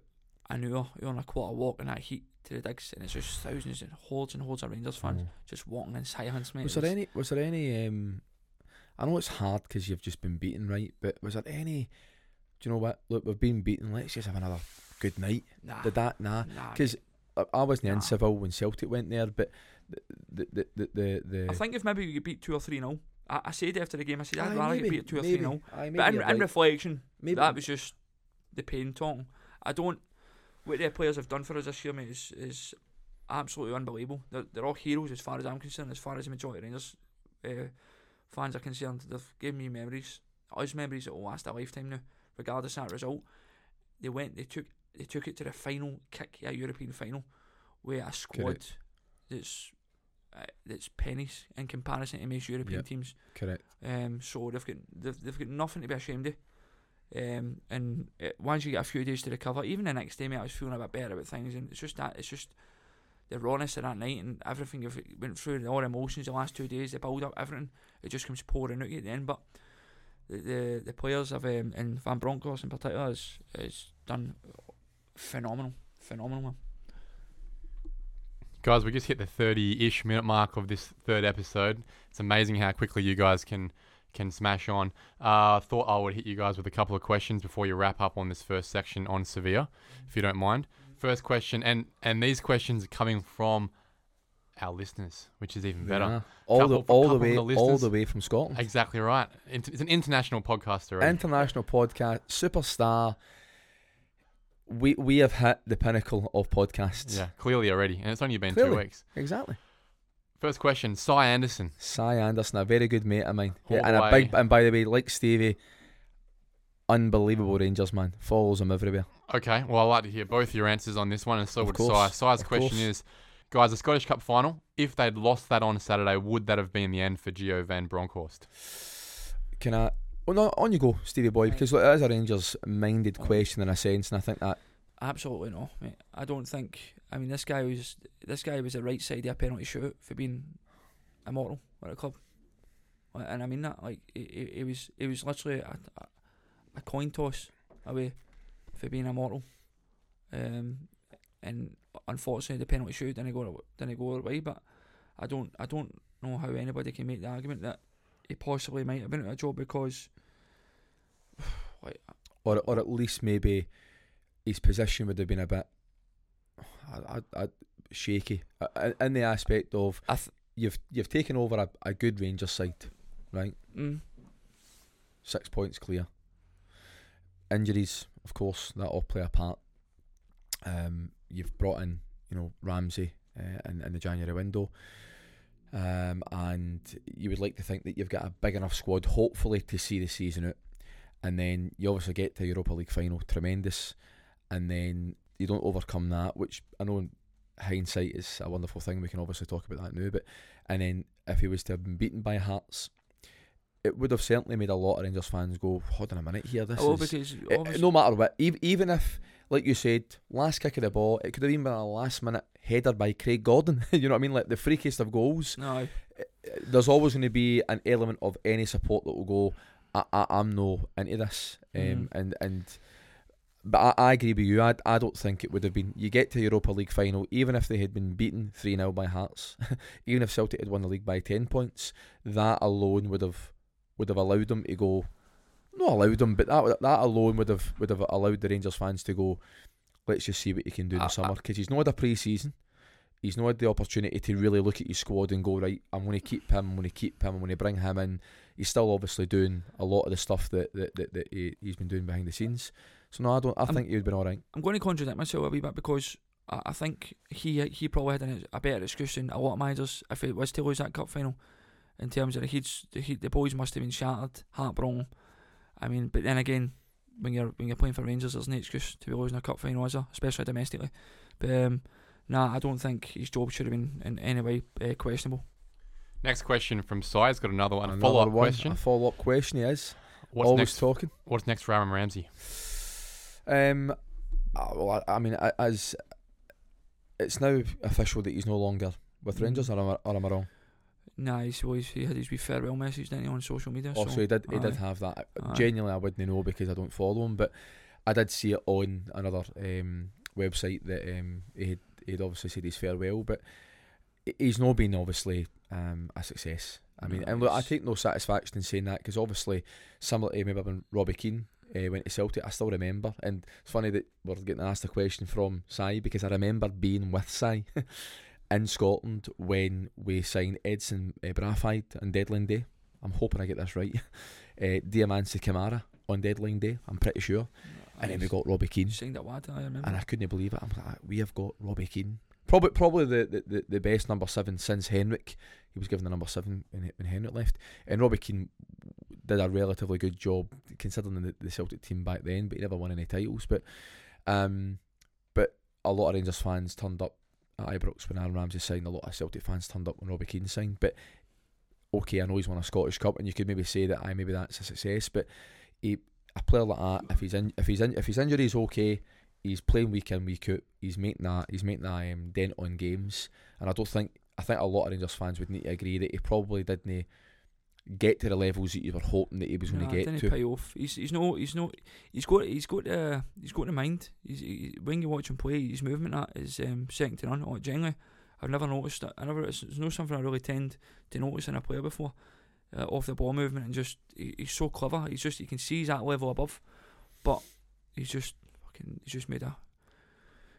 an hour, hour and a quarter walk in that heat to the digs, and it's just thousands and hordes and hordes of Rangers fans Mm. just walking in silence, mate. Was there any? Was there any? Um, I know it's hard because you've just been beaten, right? But was there any? Do you know what? Look, we've been beaten. Let's just have another good night. Nah, Did that? Nah. nah. 'Cause I, I wasn't Nah. in Seville when Celtic went there, but the the the the, the I think if maybe you beat two or three 0 I, I said after the game, I said I'd Aye, rather maybe, get beat two or maybe. three 0 But in, in reflection, maybe that was just the pain talking. I don't. What the players have done for us this year, mate, is, is absolutely unbelievable. They're, they're all heroes as far as I'm concerned. As far as the majority of Rangers uh, fans are concerned, they've given me memories, us memories that will last a lifetime now, regardless of that result. They went, they took, they took it to the final kick, a European final, with a squad Correct. that's uh, that's pennies in comparison to most European Yep. teams. correct. Um, so they've got they've, they've got nothing to be ashamed of. Um, and uh once you get a few days to recover, even the next day, mate, I was feeling a bit better about things, and it's just that it's just the rawness of that night and everything you've went through, all the emotions the last two days, the build up, everything, it just comes pouring out at the end. But the the, the players have um, and Van Bronckhorst in particular has, has done phenomenal, phenomenal. Guys, we just hit the 30-ish minute mark of this third episode. It's amazing how quickly you guys can can smash on. Uh, thought I would hit you guys with a couple of questions before you wrap up on this first section on Sevilla, if you don't mind. First question, and and these questions are coming from our listeners, which is even better. Yeah. All Couple the all the way the all the way from Scotland. Exactly right. It's an international podcast already. Eh? International podcast, superstar. We we have hit the pinnacle of podcasts. yeah, clearly already, and it's only been two weeks. exactly. First question, Cy Anderson. Cy Anderson, a very good mate of mine. Yeah, and a big and by the way, like Stevie, unbelievable Rangers man. Follows him everywhere. Okay, well, I'd like to hear both your answers on this one, and so Of would course, Cy. Cy's of question course. is, guys, the Scottish Cup final, if they'd lost that on Saturday, would that have been the end for Gio Van Bronckhorst? Can I? Well, no, on you go, Stevie boy, because look, it is a Rangers minded Oh. question in a sense, and I think that Absolutely no, mate. I don't think. I mean, this guy was this guy was the right side of a penalty shoot for being immortal at a club, and I mean that. Like, it, it, was it was literally a, a, a coin toss away for being immortal. Um, and unfortunately, the penalty shoot didn't go didn't go our way. But I don't I don't know how anybody can make the argument that he possibly might have been at a job because. Like, or or at least maybe his position would have been a bit I, I, I, shaky in the aspect of I th- you've you've taken over a, a good Rangers side, right? mm, Six points clear. Injuries, of course, that all play a part. Um, you've brought in, you know, Ramsey uh, in, in the January window. Um, and you would like to think that you've got a big enough squad, hopefully, to see the season out. And then you obviously get to Europa League final, tremendous. And then you don't overcome that, which I know in hindsight is a wonderful thing. We can obviously talk about that now. But and then if he was to have been beaten by Hearts, it would have certainly made a lot of Rangers fans go, "Hold on a minute here, this oh, is." because Eh, obviously- no matter what, ev- even if, like you said, last kick of the ball, it could have even been a last minute header by Craig Gordon. you know what I mean? Like the freakiest of goals. no, Eh, There's always going to be an element of any support that will go. I, I, I'm no into this, um, Mhm. and and. But I, I agree with you. I, I don't think it would have been. You get to the Europa League final, even if they had been beaten 3 0 by Hearts, even if Celtic had won the league by 10 points, that alone would have would have allowed them to go. Not allowed them, but that that alone would have would have allowed the Rangers fans to go. Let's just see what he can do in I- the summer because he's not had a pre-season. He's not had the opportunity to really look at his squad and go right. I'm going to keep him. I'm going to keep him. I'm going to bring him in. He's still obviously doing a lot of the stuff that that, that, that he, he's been doing behind the scenes. So no, I don't. I I'm- think he would been all right. I'm going to contradict myself a wee bit because I, I think he he probably had an, a better excuse than a lot of managers if it was to lose that cup final. In terms of the heats, the, heat, the boys must have been shattered, heartbroken. I mean, but then again, when you're when you're playing for Rangers, there's no excuse to be losing a cup final, is there? Especially domestically. But um, nah, I don't think his job should have been in any way uh, questionable. Next question from Cy's got another one. A Another follow up question. A follow up question. He is What's always next? talking. What's next for Aaron Ramsey? Um, uh, well, I, I mean, as it's now official that he's no longer with. Rangers, or am I, or am I wrong? Nah, he's always he had his wee farewell message didn't he, on social media. Oh, so, so he did. He did have that. Aye. Genuinely, I wouldn't know because I don't follow him, but I did see it on another um, website that um, he had he'd obviously said his farewell, but he's not been obviously um, a success. I mean, No, and look, I take no satisfaction in saying that because obviously, similar to maybe when Robbie Keane uh, went to Celtic, I still remember, and it's funny that we're getting asked a question from Cy because I remember being with Cy in Scotland when we signed Edson uh, Braafheid on deadline day. I'm hoping I get this right. uh, Diomansy Kamara on deadline day, I'm pretty sure. And then we got Robbie Keane, signed that lad. I remember. and I couldn't believe it. I'm like, we have got Robbie Keane. Probably, probably the, the, the, the best number seven since Henrik. He was given the number seven when, when Henrik left, and Robbie Keane did a relatively good job considering the, the Celtic team back then. But he never won any titles. But, um, but a lot of Rangers fans turned up at Ibrox when Aaron Ramsey signed. A lot of Celtic fans turned up when Robbie Keane signed. But okay, I know he's won a Scottish Cup, and you could maybe say that I maybe that's a success. But he, a player like that, if he's in, if he's in, if his injury is okay, he's playing week in week out. He's making that he's making that um, dent on games, and I don't think I think a lot of Rangers fans would need to agree that he probably didn't get to the levels that you were hoping that he was going to get to. pay off. He's he's no he's no he's got he's got uh, he's got the mind. He's he, when you watch him play, his movement that is um, second to none. Oh, genuinely, I've never noticed that. I never it's, it's not something I really tend to notice in a player before. Uh, off the ball movement and just he, he's so clever. He's just you can see he's that level above, but he's just fucking he's just made a.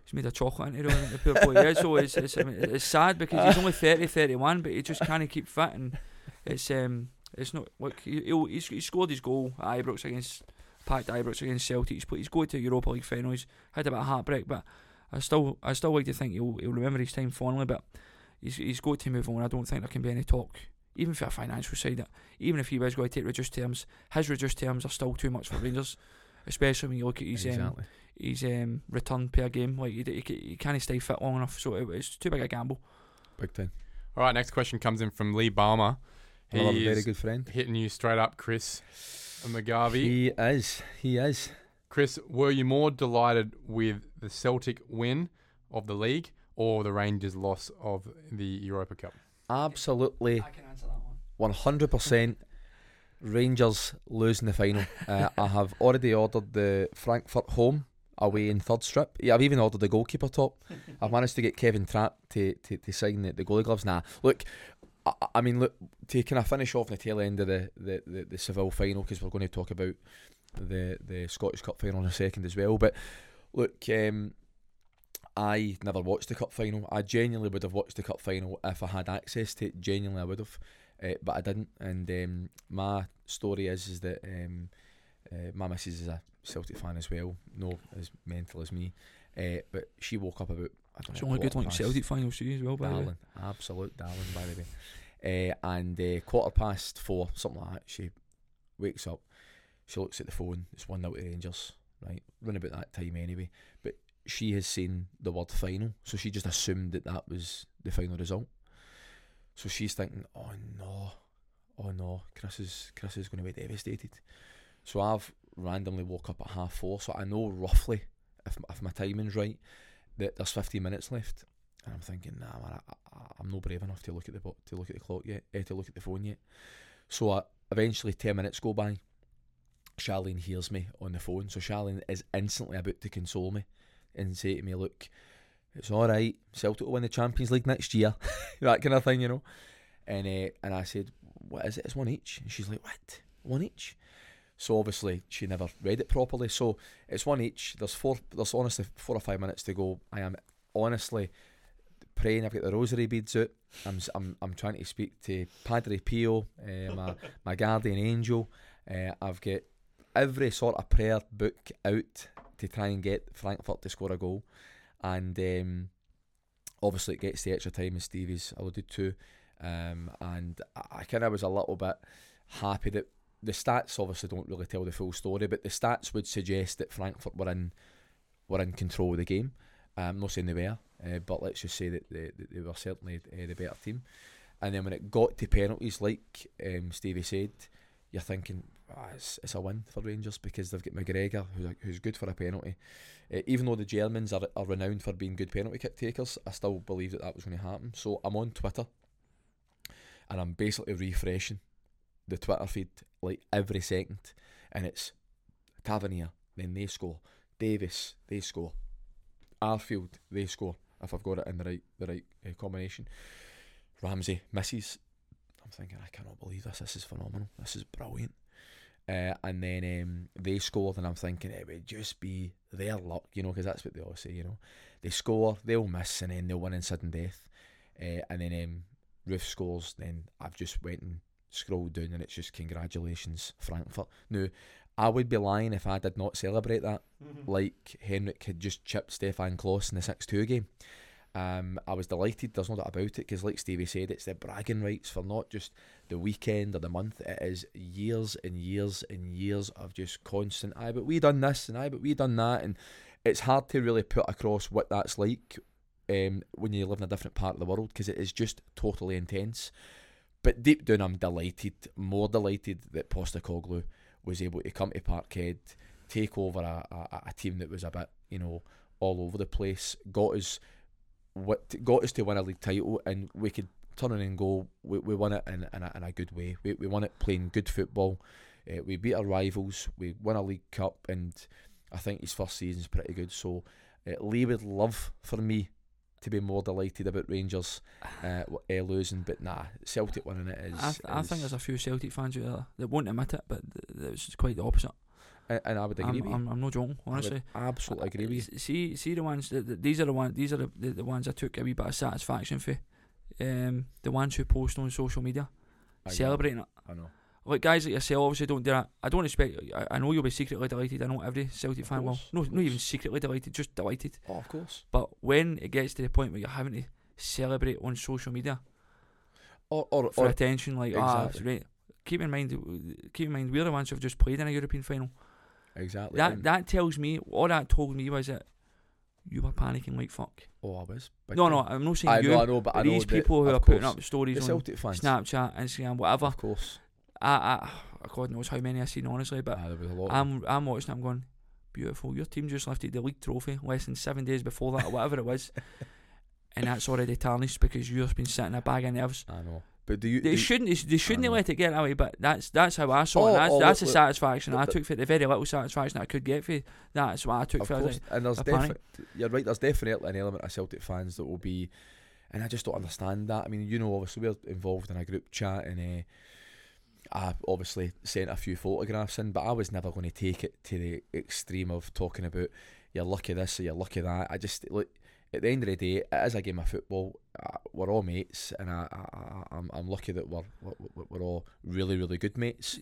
He's made a chocolate into him, the poor boy. Yeah, so it's, it's, I mean, it's sad because he's only 30, 31, but he just can't keep fit. And it's um, it's not look. He, he'll- he's, he scored his goal at Ibrox against packed Ibrox against Celtic. He's, put, he's going to Europa League final. He's had a bit of heartbreak, but I still I still like to think he'll he'll remember his time fondly. But he's he's got to move on. I don't think there can be any talk, even for a financial side. Even if he was going to take reduced terms, his reduced terms are still too much for Rangers. Especially when you look at his um, his um, return per game, like he, he, he can't stay fit long enough, so it, it's too big a gamble. Big time. All right, next question comes in from Lee Balmer. Another He very is good friend. hitting you straight up, Chris McGarvey. He is. He is. Chris, were you more delighted with the Celtic win of the league or the Rangers' loss of the Europa Cup? Absolutely I can answer that one. One hundred percent. Rangers losing the final. Uh, I have already ordered the Frankfurt home away in third strip. Yeah, I've even ordered the goalkeeper top. I've managed to get Kevin Trapp to, to, to sign the, the goalie gloves. Nah, look, I, I mean, look, to kind of finish off the tail end of the the, the, the Seville final because we're going to talk about the the Scottish Cup final in a second as well. But look, um, I never watched the cup final. I genuinely would have watched the cup final if I had access to it. Genuinely, I would have, uh, but I didn't. And um, my story is is that um, uh, my missus is a Celtic fan as well, no as mental as me. Uh, but she woke up about. I don't know, only good like Celtic finals too as well, by the way. darling, absolute darling, by the way. Uh, and uh, quarter past four, something like that. She wakes up, she looks at the phone. It's one out to Rangers, right? Run about that time anyway. But she has seen the word final, so she just assumed that that was the final result. So she's thinking, "Oh no, oh no, Chris is Chris is going to be devastated." So I've randomly woke up at half four, so I know roughly if if my timing's right that there's 15 minutes left. And I'm thinking, nah, man, I, I'm not brave enough to look at the to look at the clock yet, eh, to look at the phone yet. So uh, eventually, 10 minutes go by. Charlene hears me on the phone, so Charlene is instantly about to console me and say to me, "Look, it's all right. Celtic will win the Champions League next year, that kind of thing, you know." And uh, and I said, "What is it? It's one each." And she's like, "What? one each. So obviously she never read it properly. So it's one each. There's four. There's honestly four or five minutes to go. I am honestly praying. I've got the rosary beads out. I'm I'm, I'm trying to speak to Padre Pio, uh, my my guardian angel. Uh, I've got every sort of prayer book out to try and get Frankfurt to score a goal, and um, obviously it gets the extra time as Stevie's alluded to, um, and I, I kind of was a little bit happy that the stats obviously don't really tell the full story, but the stats would suggest that Frankfurt were in were in control of the game. I'm not saying they were, uh, but let's just say that they, that they were certainly uh, the better team. And then when it got to penalties, like um, Stevie said, you're thinking ah, it's, it's a win for Rangers because they've got McGregor, who's, a- who's good for a penalty. Uh, even though the Germans are, are renowned for being good penalty kick takers, I still believe that that was going to happen. So I'm on Twitter and I'm basically refreshing the Twitter feed like every second, and it's Tavernier, then they score, Davis, they score, Arfield, they score. If I've got it in the right the right uh, combination, Ramsey misses. I'm thinking I cannot believe this. This is phenomenal. This is brilliant. Uh, and then um, they scored, and I'm thinking it would just be their luck, you know, because that's what they always say, you know. They score, they'll miss, and then they'll win in sudden death. Uh, and then um, scores. Then I've just went and scrolled down, and it's just congratulations, Frankfurt. Now, I would be lying if I did not celebrate that, like Henrik had just chipped Stefan Klos in the six two game. Um, I was delighted. There's no doubt about it because, like Stevie said, it's the bragging rights for not just the weekend or the month. It is years and years and years of just constant. Aye, but we done this and aye, but we done that, and it's hard to really put across what that's like um, when you live in a different part of the world because it is just totally intense. But deep down, I'm delighted, more delighted that Postecoglou was able to come to Parkhead, take over a, a, a team that was a bit, you know, all over the place, got us what got us to win a league title, and we could turn it and go. We, we won it in, in, a, in a good way. We, we won it playing good football. Uh, we beat our rivals. We won a league cup, and I think his first season's pretty good. So uh, Lee would love for me to be more delighted about Rangers uh, uh, losing, but nah, Celtic winning it is. I, th- I think there's a few Celtic fans out there that won't admit it, but th- it's quite the opposite. and, and I would agree I'm, with you. I'm, I'm not joking, I would honestly. absolutely agree with you. See, see the ones that, that these are the ones. These are the, the, the ones I took a wee bit of satisfaction for. Um, the ones who post on social media I know, celebrating it. I know. Like guys like yourself, obviously don't do that. I don't expect. I, I know you'll be secretly delighted. I know every Celtic fan will. No, not even secretly delighted, just delighted. Oh, of course. But when it gets to the point where you're having to celebrate on social media Or, or, for or attention, like ah, Exactly. right. Keep in mind, keep in mind, we're the ones who've just played in a European final. exactly. That and- that tells me, all that told me was that you were panicking like fuck. oh, I was. No, no, I'm not saying I you. know, I know, but I know these people who are putting up stories on Celtic fans. Snapchat, Instagram, whatever. Of course. I, I, God knows how many I've seen, honestly, but there was a lot. I'm I'm watching. I'm going, beautiful. Your team just lifted the league trophy less than seven days before that, or whatever it was, and that's already tarnished because you've been sitting a bag of nerves. I know. But do you? They do, shouldn't. They shouldn't let it get that way. But that's that's how I saw Oh, it. That's oh, that's the look, satisfaction look, I took for it. The very little satisfaction I could get for it. That's what I took of for course, it. and there's definitely you're right. There's definitely an element of Celtic fans that will be, and I just don't understand that. I mean, you know, obviously we're involved in a group chat, and uh, I obviously sent a few photographs in, but I was never going to take it to the extreme of talking about you're lucky this or you're lucky that. I just look at the end of the day, it is a game of football. We're all mates, and I, I, I I'm I'm lucky that we're we're, we're all really really good mates.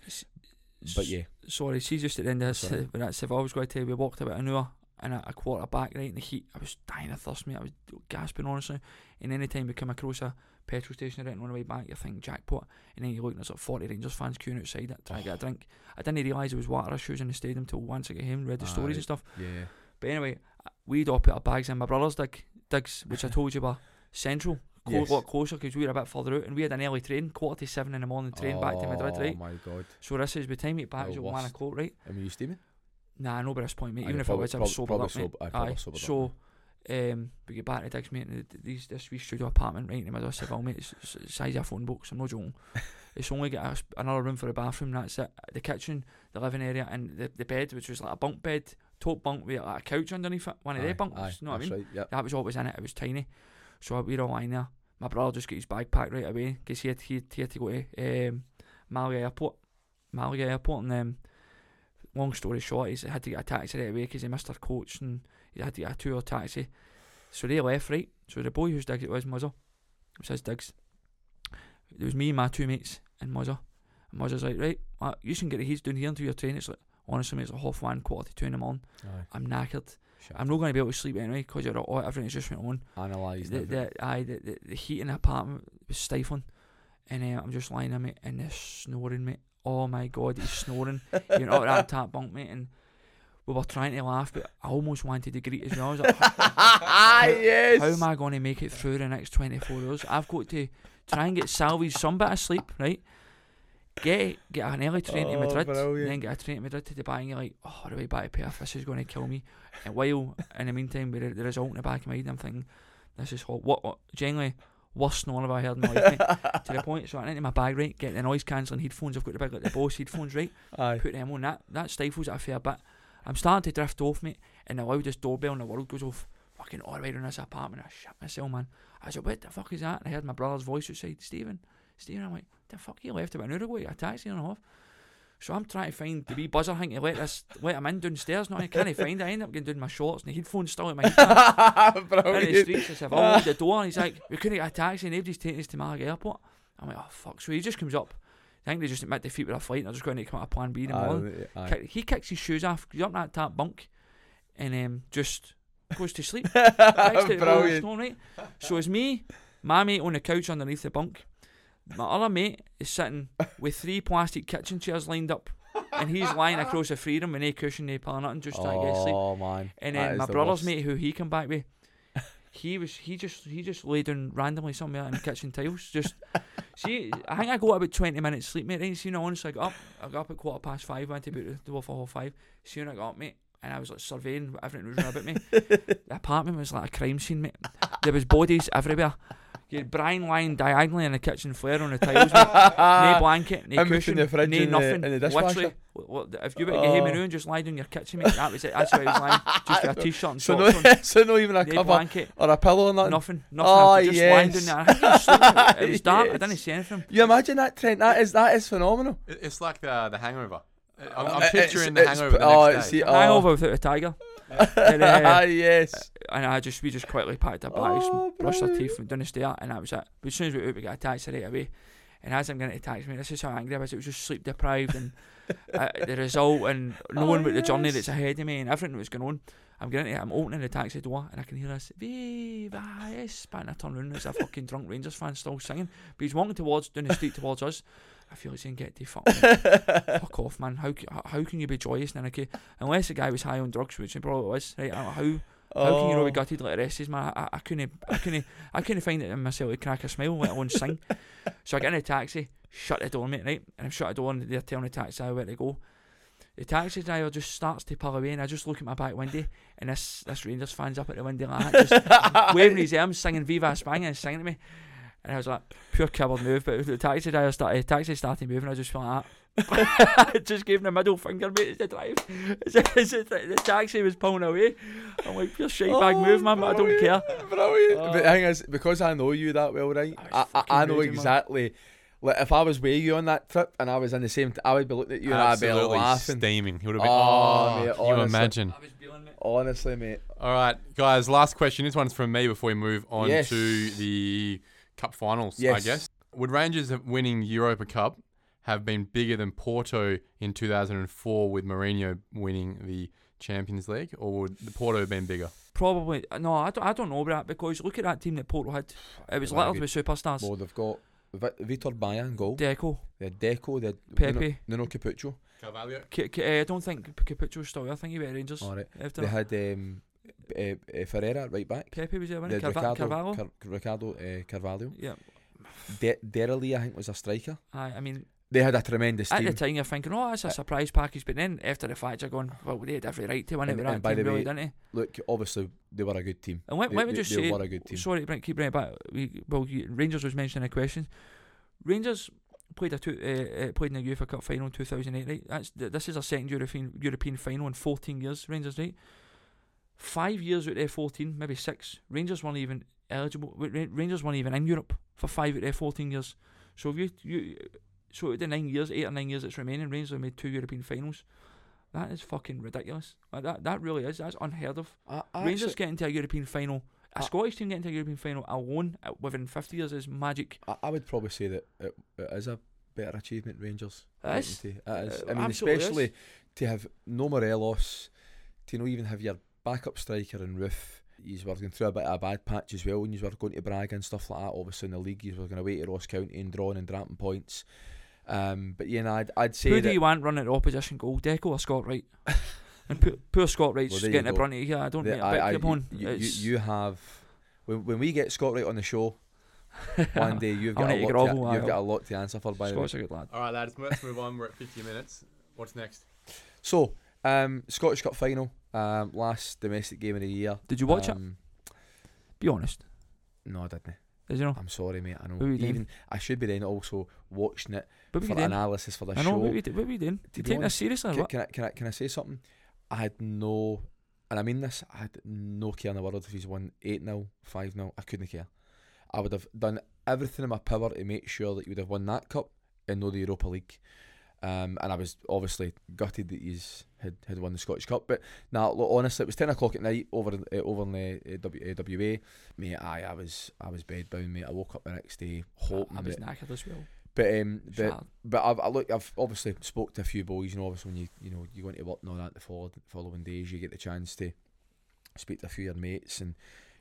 But yeah, Sorry, see, just at the end of this, when that's if I was going to tell you, we walked about an hour and a, a quarter back right in the heat. I was dying of thirst, mate. I was gasping, honestly. And any time we come across a petrol station right on the way back, you think jackpot. And then you look and there's like 40 Rangers fans queuing outside it trying to get a drink. I didn't realise there was water issues in the stadium till once I got home, read the stories and stuff. yeah. But anyway, uh, we'd all put our bags in my brother's dig, digs, which I told you were central. Clo- Yes. Lot closer because we were a bit further out and we had an early train, quarter to seven in the morning train back to Madrid, right? Oh my god! So this is by the time we get back, it's at one o'clock, right? I mean, you steaming? Nah, no, but this point, mate. Even if I was, I was prob- sober probably up, mate. sober- aye, probably sobered So, um, we get back to Diggs, mate. And these this wee studio apartment right in the middle of Seville, mate. It's, it's the size of a phone box. I'm not joking. it's only got a, another room for the bathroom. That's it. The kitchen, the living area, and the, the bed, which was like a bunk bed, top bunk with like a couch underneath it. One of Aye, their bunks. aye, you know what I mean? Right, yep. That was was in it. It was tiny. So we were all lying there. My brother just got his bag packed right away because he had, he, had, he had to go to um, Mali Airport Malaga airport, and um, long story short, he had to get a taxi right away because he missed our coach, and had to get a two-hour taxi. So they left, right? So the boy whose digs it was, Muzzer, it was his digs. There was me, my two mates, and Muzzer. And Muzzer's like, right, uh, you can get the heats down here into your train. It's like, honestly, mate, it's like half one, quarter to two in the morning. Aye. I'm knackered. Shit. I'm not going to be able to sleep anyway because everything's just went on. analysed. The, the, aye, the, the, the heat in the apartment was stifling. And uh, I'm just lying there, mate, and they're snoring, mate. Oh my god, he's snoring. you know, that tap bunk, mate. And we were trying to laugh, but I almost wanted to greet as well. I was like, ah, yes. how am I going to make it through the next 24 hours? I've got to try and get salvaged some bit of sleep, right? Get get an early train to Oh, Madrid, brilliant. then get a train to Madrid to Dubai, and you're like, oh, the way back to Perth, this is going to kill me. And while in the meantime, with the, result in the back of my head, I'm thinking, this is hot. What, what genuinely worst snore I've ever heard in my life, mate. to the point, so I went into my bag, right, get the noise cancelling headphones. I've got the big like the Bose headphones, right? Aye. Put them on. That that stifles it a fair bit. I'm starting to drift off, mate, and the loudest doorbell in the world goes off. Fucking alright in this apartment. I shit myself, man. I said, what the fuck is that? And I heard my brother's voice outside, Stephen, Stephen. I'm like, the fuck, he left about an hour ago, a taxi and off. So I'm trying to find the wee buzzer thing to let this let him in downstairs. Now I can't find it. I end up getting down my shorts and the headphones still in my head. in the streets. I said, I'll the door. And he's like, we couldn't get a taxi. Nobody's taking us to Malaga Airport. I'm like, oh fuck. So he just comes up. I think they just admit defeat with a flight. And they're just going to come up with plan B in the morning. Aye, aye. He kicks his shoes off, goes up that tap bunk, and um, just goes to sleep. Next to the Brilliant. snow, right? So it's me, my mate on the couch underneath the bunk. My other mate is sitting with three plastic kitchen chairs lined up, and he's lying across the freedom with no cushion, no pillow, nothing, just trying to get sleep. Oh man. And then my the brother's worst. mate, who he come back with, he was he just he just laid down randomly somewhere in the kitchen tiles. Just see, I think I got about twenty minutes sleep, mate. Then you know, honestly, I got oh, up, I got up at quarter past five, went to about the for half five. Soon I got up, mate, and I was like surveying everything that was around about me. the apartment was like a crime scene, mate. There was bodies everywhere. You had Brian lying diagonally in the kitchen floor on the tiles, no blanket, no In between cushion, the fridge no the- nothing. and the dishwasher. Literally, w- w- if you were to get him Oh. and just lie down in your kitchen, mate, that was it. That's where he was lying, just with a t-shirt and So shorts no, on. so no even a No cover blanket, or a pillow or nothing. nothing, nothing. Oh, I ah, was just lying yes. down there. I think he was sleeping. It was dark. I Yes. didn't see anything. You imagine that Trent? That is that is phenomenal. It's like the the Hangover. I'm, I'm it's- picturing the it's- Hangover the oh, next see, day. Oh. Hangover without a tiger. and, uh, yes. and I just we just quickly packed our bags, Oh, brushed our teeth, went down the stair, and that was it. But as soon as we, we got a taxi right away, and as I'm getting a taxi, mate, this is how angry I was. It was just sleep deprived, and uh, the result, and knowing Oh, about the journey that's ahead of me, and everything that was going on. I'm getting, it, I'm opening the taxi door, and I can hear this Viva España. And I turn around, and it's a fucking drunk Rangers fan still singing, but he's walking towards down the street towards us. I feel he's saying, "Get the fuck, fuck off, man! How, how how can you be joyous, Nanaki? Unless the guy was high on drugs, which he probably was, right? I don't How how can you not be Oh. gutted like the rest is, man? I, I couldn't, I couldn't, I couldn't find it in myself to crack a smile, let alone sing. So I get in a taxi, shut the door, mate, right? And I'm shut the door, and they're telling the taxi where to go. The taxi driver just starts to pull away, and I just look at my back window, and this this Rangers fan's up at the window like that, just waving his arms, singing "Viva España" and singing to me. And I was like, pure coward move. But the taxi driver started, taxi started moving. I just felt like that. I just gave him a middle finger, mate, as the drive. As, as the, the taxi was pulling away. I'm like, pure shite bag Oh, move, man, but I don't care. Brilliant. Oh. But the thing is, because I know you that well, right? I I, I, fucking I know man. exactly. Like if I was with you on that trip and I was in the same, t- I would be looking at you and I'd be Absolutely laughing. steaming. He would have been. Oh, Oh, mate, can you imagine? I was feeling it. Honestly, mate. All right, guys. Last question. This one's from me before we move on Yes. to the cup finals. I guess. Would Rangers have- winning Europa Cup have been bigger than Porto in 2004 with Mourinho winning the Champions League, or would the Porto have been bigger? Probably, no, I don't, I don't know about that because look at that team that Porto had. It was Very littered good. with superstars. Well, they've got Vi- Vitor Baia in goal. Deco, They had Deco. They had Pepe. Nuno, Nuno Capucho. Carvalho. K- K- uh, I don't think Capucho's still there. I think he went Rangers. All right. After They had um, uh, uh, Ferreira right back. Pepe was there, wasn't? Carva- Ricardo, Carvalho? Car- Ricardo uh, Carvalho. yeah. De- I think, was a striker. Aye, I mean, They had a tremendous at team. the time you're thinking, oh, that's a Uh, surprise package. But then after the fact, you're going, well, they had every right to win it And- and by the really, way, didn't they? Look, obviously, they were a good team. And let, They, let me they- just they say, were a good team. sorry to bring, keep bringing it back. We, well, Rangers was mentioning a question. Rangers played a two, uh, uh, played in the UEFA Cup final in 2008. Right, that's th- this is a second European European final in 14 years. Rangers, right? Five years out there, 14, maybe six. Rangers weren't even eligible. Ra- Ra- Rangers weren't even in Europe for five out there, 14 years. So if you you So the nine years, eight or nine years that's remaining, Rangers have made two European finals. That is fucking ridiculous. Like that that really is. That's unheard of. I, I Rangers actually- getting to a European final, a I- Scottish team getting to a European final alone uh, within 50 years is magic. I, I would probably say that it, it is a better achievement, Rangers. It is. It is. Uh, I mean, absolutely is. especially to have no Morelos, to not even have your backup striker and Roofe. You were going through a bit of a bad patch as well when you were going to Braga and stuff like that. Obviously, in the league, you were going away to Ross County and drawing and dropping points. Um, but yeah, no, I'd, I'd say Who that do you want running the opposition goal, Deco or Scott Wright? and poor, poor Scott Wright's Well, getting the go. brunt of it here. I don't the- mean I- to I- pick upon. you, you, you have when, when we get Scott Wright on the show one day, you've got a lot. grovel, To, you've got a lot to answer for. By the way. Scott's a good lad. All right, lads, let's move on. We're at 50 minutes. What's next? So, um, Scottish Cup final, um, last domestic game of the year. Did you watch it? um, Be honest. No, I didn't. Did you know? I'm sorry, mate. I know. You doing? Even I should be then also watching it What for analysis for the show. I know. show. What were you, what were you doing? To You taking this seriously Can, can I can I can I say something? I had no, and I mean this. I had no care in the world if he's won eight 0 five 0 I couldn't care. I would have done everything in my power to make sure that he would have won that cup and no the Europa League. Um, and I was obviously gutted that he's had, had won the Scottish Cup. But now, look, honestly, it was ten o'clock at night over uh, over in the uh, w, uh, WA. Mate, I, I was I was bedbound, mate. I woke up the next day hoping I was that knackered as well. but um, but but I've I look I've obviously spoke to a few boys. You know, obviously when you you know you go into work and all that the follow, following days, you get the chance to speak to a few of your mates and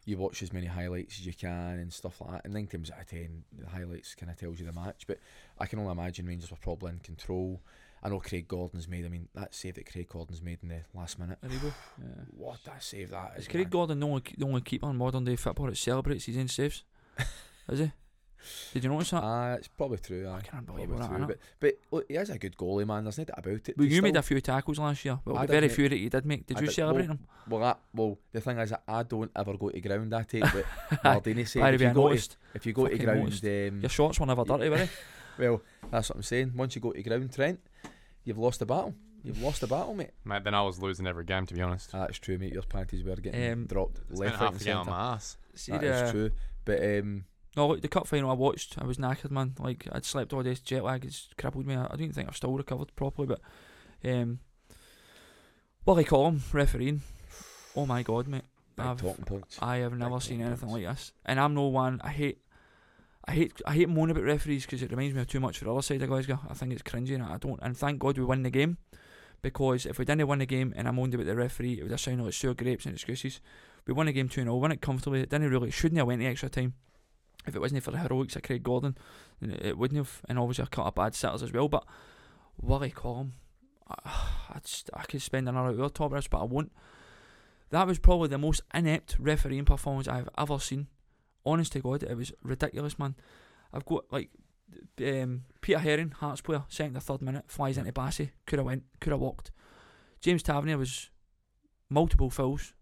you watch as many highlights as you can and stuff like that. And nine times out of ten, the highlights kind of tells you the match. But I can only imagine Rangers were probably in control. I know Craig Gordon's made. I mean, that save that Craig Gordon's made in the last minute. Aribo. Yeah. What a save that is! Is Craig man. Gordon the only, the only keeper in modern day football that celebrates his own saves? is he? Did you notice that? Ah, it's probably true. I can't believe that. true. But but look, he is a good goalie, man. There's no doubt about it. Well, He's you made a few tackles last year, but I the very mate. few that you did make, did I you did- celebrate well, them? Well, that, well, the thing is, I don't ever go to ground. I take, but Maldini said if you, be go to, noticed? if you go to Fucking ground, noticed. um, Your shots were never dirty, were they? well, that's what I'm saying. Once you go to ground, Trent, you've lost the battle. You've lost the battle, mate. Mate, then I was losing every game, to be honest. Ah, that's true, mate. Your panties were getting Um, dropped Spent left, right, half and the game on centre. my ass. See That the, is true. But um, No, the cup final I watched, I was knackered, man. Like I'd slept all day, jet lag has crippled me. I, I don't think I've still recovered properly, but um, Collum refereeing. Oh my god, mate! big I've- talking points. I have never Big seen anything points. like this, and I'm no one. I hate, I hate, I hate moaning about referees because it reminds me of too much for the other side of Glasgow. I think it's cringy, and I don't. And thank God we win the game, because if we didn't win the game and I moaned about the referee, it would have sounded like sour grapes and excuses. We won the game two 0 won it comfortably. It didn't really, shouldn't have went the extra time. If it wasn't for the heroics of Craig Gordon, it, wouldn't have. And obviously a couple of bad sitters as well. But Willie Collum, I, I, just, I could spend another hour talking this, but I won't. That was probably the most inept refereeing performance I've ever seen. Honest to God, it was ridiculous, man. I've got like um, Peter Haring, Hearts player, second or third minute, flies into Bassey, could have went, could have walked. James Tavernier was multiple fouls,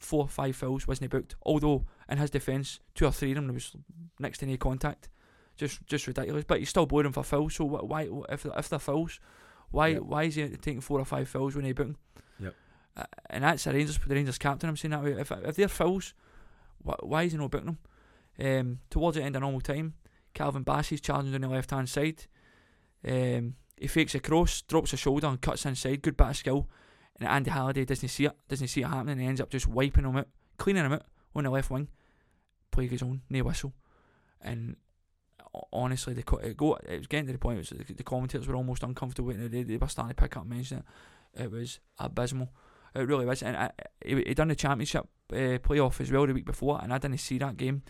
four or five fouls, wasn't he booked? Although in his defence, two or three of them there was next to no contact, just just ridiculous. But he's still blowing him for fouls. So wh- why if if they're fouls, why Yep. why is he taking four or five fouls when he booked? Yep. Uh, and that's the Rangers the Rangers captain. I'm saying that way. If if they're fouls, wh- why is he not booking them? Um, towards the end of normal time, Calvin Bassey's challenging on the left hand side. Um, he fakes a cross, drops a shoulder, and cuts inside. Good bit of skill. And Andy Halliday doesn't see it, doesn't see it happening. And he ends up just wiping him out, cleaning him out on the left wing. Play his own, no whistle. And honestly, the it, go, it was getting to the point where the, commentators were almost uncomfortable. And they, they were starting to pick up and mention it. It was abysmal. It really was. And I, he, he done the championship uh, playoff as well the week before, and I didn't see that game.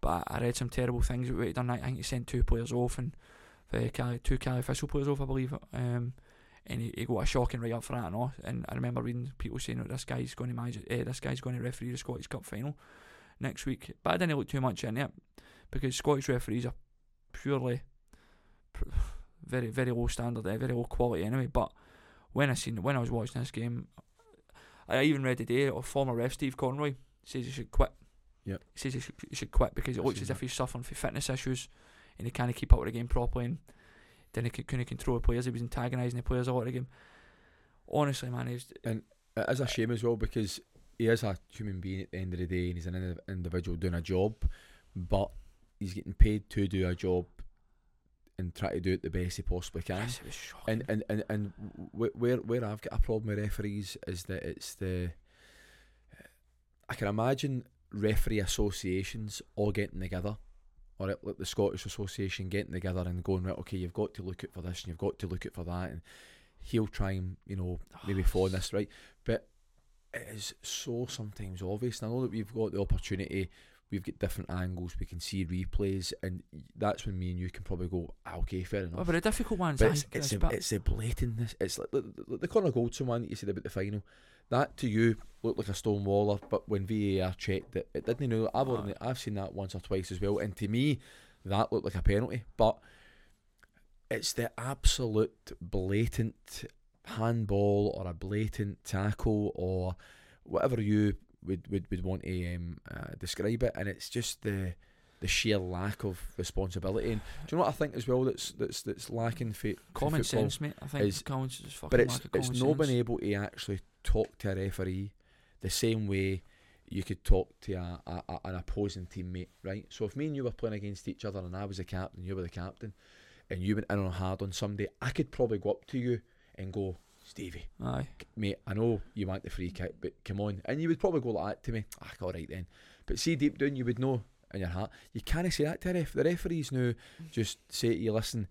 But I read some terrible things about he done. I think he sent two players off and uh, two Cali official players off, I believe. Um, and he, he got a shocking right up for that and all. And I remember reading people saying that this guy's going to manage, uh, this guy's going to referee the Scottish Cup final next week. But I didn't look too much into it because Scottish referees are purely pr- very very low standard, eh, very low quality anyway. But when I seen when I was watching this game, I even read today a former ref Steve Conroy says he should quit. Yep. He says he should, he should quit because it I looks as if he's suffering from fitness issues and he can't keep up with the game properly and then he couldn't control the players. He was antagonising the players a lot of the game. Honestly, man, he was, It is a shame as well because he is a human being at the end of the day and he's an individual doing a job, but he's getting paid to do a job and try to do it the best he possibly can. Yes, it was shocking. And and and and wh- where where I've got a problem with referees is that it's the I can imagine referee associations all getting together, or it- like the Scottish Association getting together and going right. Okay, you've got to look at for this and you've got to look at for that, and he'll try and you know maybe Oh, fall on this right, but it is so sometimes obvious. And I know that we've got the opportunity. We've got different angles. We can see replays, and that's when me and you can probably go, ah, okay, fair enough. But a difficult one. It's it's a, it's a blatantness. It's like the, the, the Connor Goldson one that you said about the final. That to you looked like a stone waller, but when VAR checked it, it didn't. Know I've already, I've seen that once or twice as well, and to me, that looked like a penalty. But it's the absolute blatant handball or a blatant tackle or whatever you would would, would want to um, uh, describe it, and it's just the the sheer lack of responsibility. And do you know what I think as well? That's that's that's lacking for for common football? sense, mate. I think is- common sense is fucking But it's lack of it's not been able to actually talk to a referee the same way you could talk to a, a, a- an opposing teammate, right? So if me and you were playing against each other and I was the captain, you were the captain, and you went in on hard on somebody, I could probably go up to you and go, Stevie, Aye. mate, I know you want the free kick, but come on. And you would probably go like that to me. Ah, all right then. But see, deep down, you would know in your heart. You can't say that to a ref. The referees now mm. just say to you, listen,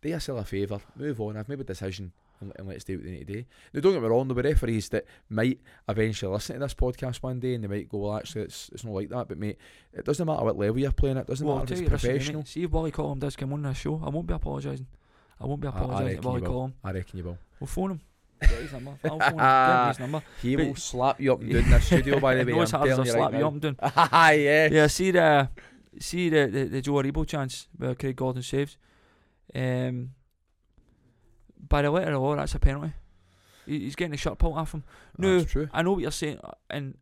do yourself a favour, move on. I've made a decision and, and let's do what we need to do. Now, don't get me wrong, there'll be referees that might eventually listen to this podcast one day and they might go, well, actually, it's, it's not like that. But, mate, it doesn't matter what level you're playing at. It doesn't Well, matter if it's professional. See if Wally Collum does come on this show, I won't be apologising. I won't be I- I apologising to Wally. Collum. I reckon you will. We'll phone him. Get his number. I'll phone him. Get his number. He But- will slap you up and down the studio, by the way. No, it's I'm hard telling to you slap right you up and down. yeah. Yeah, see the see the, the, the Joe Aribo chance where Craig Gordon saved. Um, by the letter of the law, that's a penalty. He, he's getting a shot pulled off him. No, That's true. I know what you're saying, uh, and